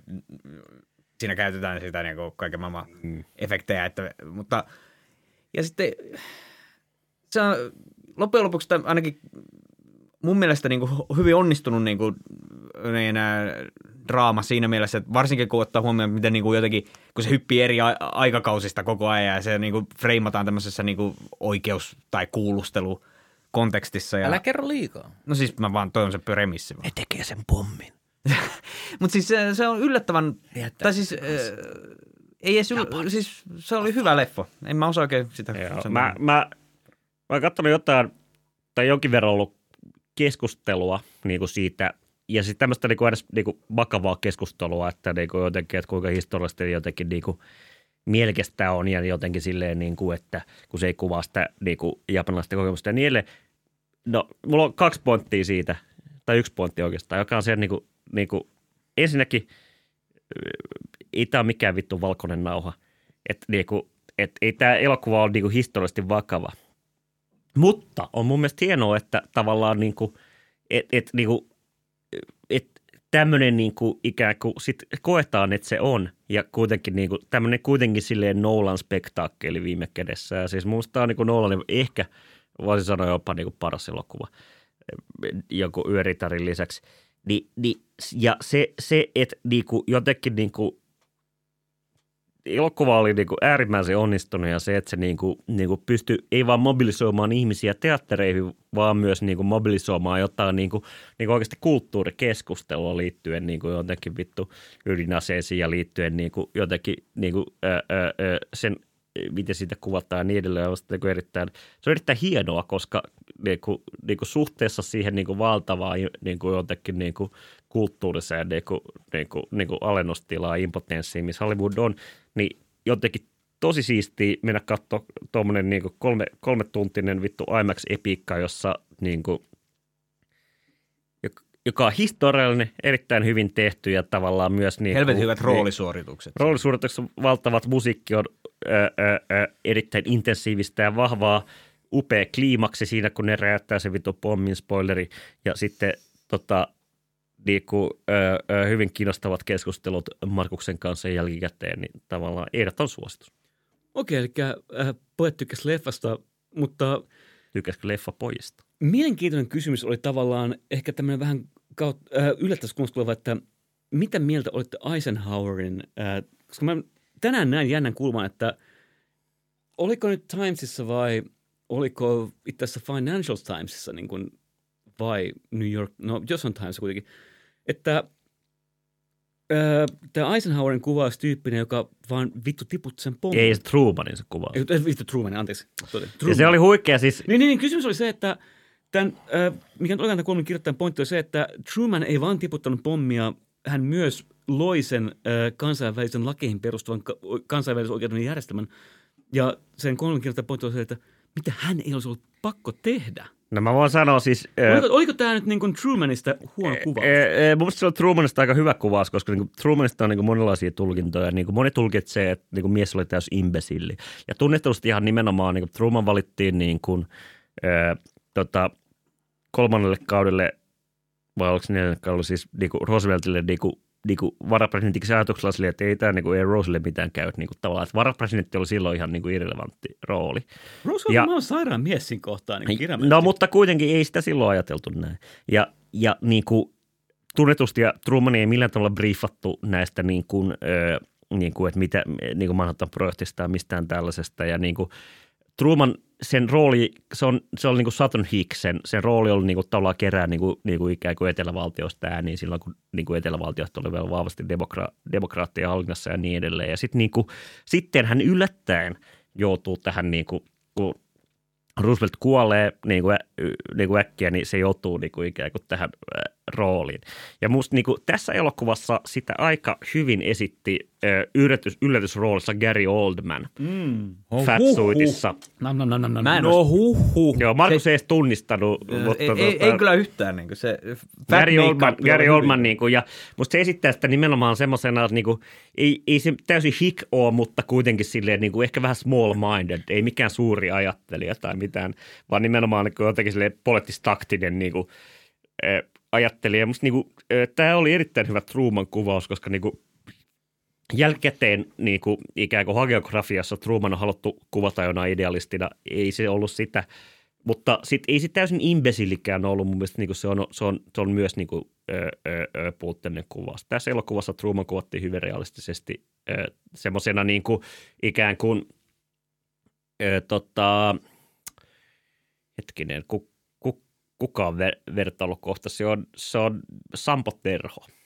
siinä käytetään sitä niin kuin kaiken maailman efektejä, että, mutta ja sitten se on loppujen lopuksi ainakin mun mielestä niin kuin hyvin onnistunut niin kuin, niin, ää, draama siinä mielessä, että varsinkin kun ottaa huomioon, miten niin kuin jotenkin, kun se hyppii eri aikakausista koko ajan ja se niin kuin freimataan tämmöisessä niin kuin oikeus- tai kuulustelu kontekstissa. Ja, Älä kerro liikaa. No siis mä vaan, toi on se premissi. Ne tekee sen pommin. [LAUGHS] Mutta siis se, se on yllättävän, tai siis äh, ei edes yl, siis se oli hyvä leffa. En mä osaa oikein sitä Joo, sanoa. mä, mä, mä oon katsonut jotain, tai jonkin verran ollut keskustelua niin kuin siitä, ja sitten tämmöistä niin kuin edes niin kuin vakavaa keskustelua, että niin kuin jotenkin, että kuinka historiallisesti jotenkin niin kuin mielekästä on ja jotenkin silleen, niin kuin, että kun se ei kuvaa sitä niin kuin japanilaista kokemusta ja niin. No, mulla on kaksi pointtia siitä, tai yksi pointti oikeastaan, joka on se, niin kuin, niin kuin, ensinnäkin ei tämä ole mikään vittu valkoinen nauha. Että niin kuin, et ei tämä elokuva ole niin kuin historiallisesti vakava. Mutta on mun mielestä hienoa, että tavallaan niin kuin, et, et, niin kuin, et tämmöinen niin kuin ikään kuin sit koetaan, että se on. Ja kuitenkin niin kuin, tämmöinen kuitenkin silleen Nolan spektaakkeli viime kädessä. Ja siis musta tämä on niin kuin Nolan ehkä, voisin sanoa jopa niin kuin paras elokuva joku yöritarin lisäksi. Ni, ni, ja se, se että niin kuin jotenkin niin kuin elokuva oli niin kuin äärimmäisen onnistunut ja se, että se niin kuin, niin kuin pystyi ei vaan mobilisoimaan ihmisiä teattereihin, vaan myös niin kuin mobilisoimaan jotain niin kuin, niin kuin oikeasti kulttuurikeskustelua liittyen niin kuin jotenkin vittu ydinaseisiin ja liittyen niin kuin jotenkin niin kuin, ää, ää, sen miten siitä kuvataan ja niin edelleen. On niin kuin erittäin, se on erittäin hienoa, koska niin kuin, niin kuin suhteessa siihen niin kuin valtavaan niin kuin jotenkin niin kuin kulttuuriseen niin kuin, niin kuin, niin kuin alennustilaan, impotenssiin, missä Hollywood on, niin jotenkin tosi siistiä mennä katsoa tuommoinen niin kolme, kolme tuntinen vittu IMAX-epiikka, jossa niin kuin, joka on historiallinen, erittäin hyvin tehty ja tavallaan myös... Niin Helvetin hyvät roolisuoritukset. Niin, roolisuoritukset, valtavat musiikki on ö, ö, ö, erittäin intensiivistä ja vahvaa, upea kliimaksi siinä, kun ne räjäyttää se vittu pommin spoileri ja sitten tota, niin kuin, ö, ö, hyvin kiinnostavat keskustelut Markuksen kanssa jälkikäteen, niin tavallaan ehdoton suositus. Okei, eli äh, pojat tykkäs leffasta, mutta... Tykkäskö leffa pojista? Mielenkiintoinen kysymys oli tavallaan ehkä tämmöinen vähän kautta, äh, yllättäisi että mitä mieltä olette Eisenhowerin, äh, koska mä tänään näin jännän kulman, että oliko nyt Timesissa vai oliko itse asiassa Financial Timesissa niin kuin, vai New York, no jossain Times kuitenkin, että Öö, tämä Eisenhowerin kuvaus tyyppinen, joka vaan vittu tiputti sen pommin. Ei se Trumanin se kuvaus. Ei, vittu Trumanin, anteeksi. Truman. Ja se oli huikea siis. Niin, niin, niin kysymys oli se, että tämän, äh, mikä nyt tämän kolmen kirjoittajan pointti on se, että Truman ei vaan tiputtanut pommia, hän myös loi sen äh, kansainvälisen lakeihin perustuvan ka- kansainvälisen oikeuden järjestelmän. Ja sen kolmen kirjoittajan pointti on se, että mitä hän ei olisi ollut pakko tehdä – No mä voin sanoa siis... Oliko, äh, oliko tämä nyt niin kuin Trumanista huono kuvaus? Äh, äh, mun se on Trumanista aika hyvä kuvaus, koska niin kuin Trumanista on niin kuin monenlaisia tulkintoja. Niin kuin moni tulkitsee, että niin kuin mies oli täys imbesilli. Ja tunnetusti ihan nimenomaan niin kuin Truman valittiin niin kuin, äh, tota, kolmannelle kaudelle, vai oliko se neljännelle kaudelle, siis niin kuin Rooseveltille niin kuin niinku varapresidentiksi ajatuksella sille, että ei tämä niinku, ei Roselle mitään käy. Niinku, tavallaan, että varapresidentti oli silloin ihan niinku, irrelevantti rooli. Rose ja, on sairaan mies siinä kohtaa. Niin no mutta kuitenkin ei sitä silloin ajateltu näin. Ja, ja niinku, tunnetusti ja Truman ei millään tavalla briefattu näistä niin kuin, ö, niin kuin, että mitä niin kuin Manhattan-projektista ja mistään tällaisesta. Ja niin kuin, Truman sen rooli, se on, se oli niin kuin Saturn Hicks, sen, rooli oli niin kuin tavallaan kerää niin kuin, niin kuin ikään kuin etelävaltiosta ääniin silloin, kun niin kuin etelävaltiot oli vielä vahvasti demokra- demokraattia hallinnassa ja niin edelleen. Ja sit, niin kuin, sitten hän yllättäen joutuu tähän niin kuin, kun Roosevelt kuolee niin kuin, niin kuin äkkiä, niin se joutuu niin kuin ikään kuin tähän rooliin. Ja musta niin kuin, tässä elokuvassa sitä aika hyvin esitti yllätys, yllätysroolissa Gary Oldman mm. oh, Fatsuitissa. No, no, no, no, no. Mä en no huh, huh. Joo, Markus se, ei edes tunnistanut. Ei, mutta, ei, ei, ei, kyllä yhtään. Niin kuin se Gary Oldman, Gary Oldman niin kuin, ja musta se esittää sitä nimenomaan semmoisena, että niin kuin, ei, ei se täysin hik ole, mutta kuitenkin silleen niin kuin, ehkä vähän small-minded, ei mikään suuri ajattelija tai mitään, vaan nimenomaan niin kuin, jotenkin silleen poliittistaktinen niin kuin, ajattelija. Musta niin kuin, tämä oli erittäin hyvä Truman kuvaus, koska niin kuin, jälkikäteen niin kuin, ikään kuin hagiografiassa Truman on haluttu kuvata jonain idealistina. Ei se ollut sitä, mutta sit, ei se täysin imbesillikään ollut. Mun mielestä niin kuin se, on, se, on, se on myös niin kuin, puutteellinen kuvaus. Tässä elokuvassa Truman kuvattiin hyvin realistisesti semmoisena niin kuin, ikään kuin ö, tota, hetkinen, ku, ku, kuka on ver, vertailukohta? Se on, se on Sampo Terho –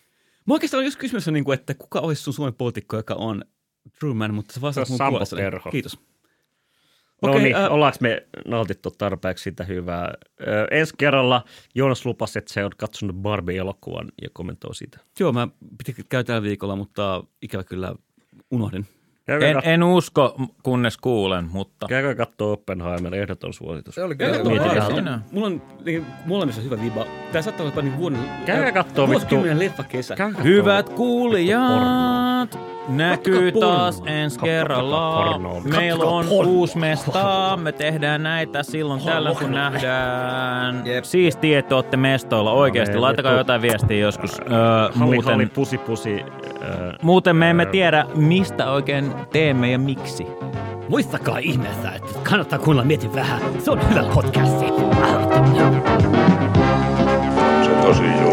Mä oikeastaan on just kysymys, niin kuin, että kuka olisi sun Suomen poliitikko, joka on Truman, mutta sä vastaat mun Sampo Terho. Kiitos. No okay, niin, äh, ollaanko me nautittu tarpeeksi sitä hyvää? Ö, ensi kerralla Joonas lupasi, että se on katsonut Barbie-elokuvan ja kommentoi sitä. Joo, mä piti käydä tällä viikolla, mutta ikävä kyllä unohdin. Käykää, En, kat- en usko, kunnes kuulen, mutta... käykää katsoa Oppenheimer, ehdoton suositus. Se oli kyllä. Aistia. Siinä. Mulla on niin, molemmissa hyvä viba. Tää saattaa olla jopa niin vuoden... Käykää kattoo Vuosikymmenen leffa kesä. Hyvät kuulijat, näkyy Kattokaa taas pornoa. ensi kerralla. Meillä on pornoa. uusi mesta. Me tehdään näitä silloin tällöin, kun nähdään. Jep. Siistiä, että olette mestoilla oikeasti. No, Laittakaa vittu. jotain viestiä joskus. Öö, Halli, muuten, halli, pusi, pusi. Öö, muuten me emme tiedä, mistä oikein teemme ja miksi. Muistakaa ihmeessä, että kannattaa kuunnella Mieti vähän. Se on hyvä podcasti. Se tosi julma.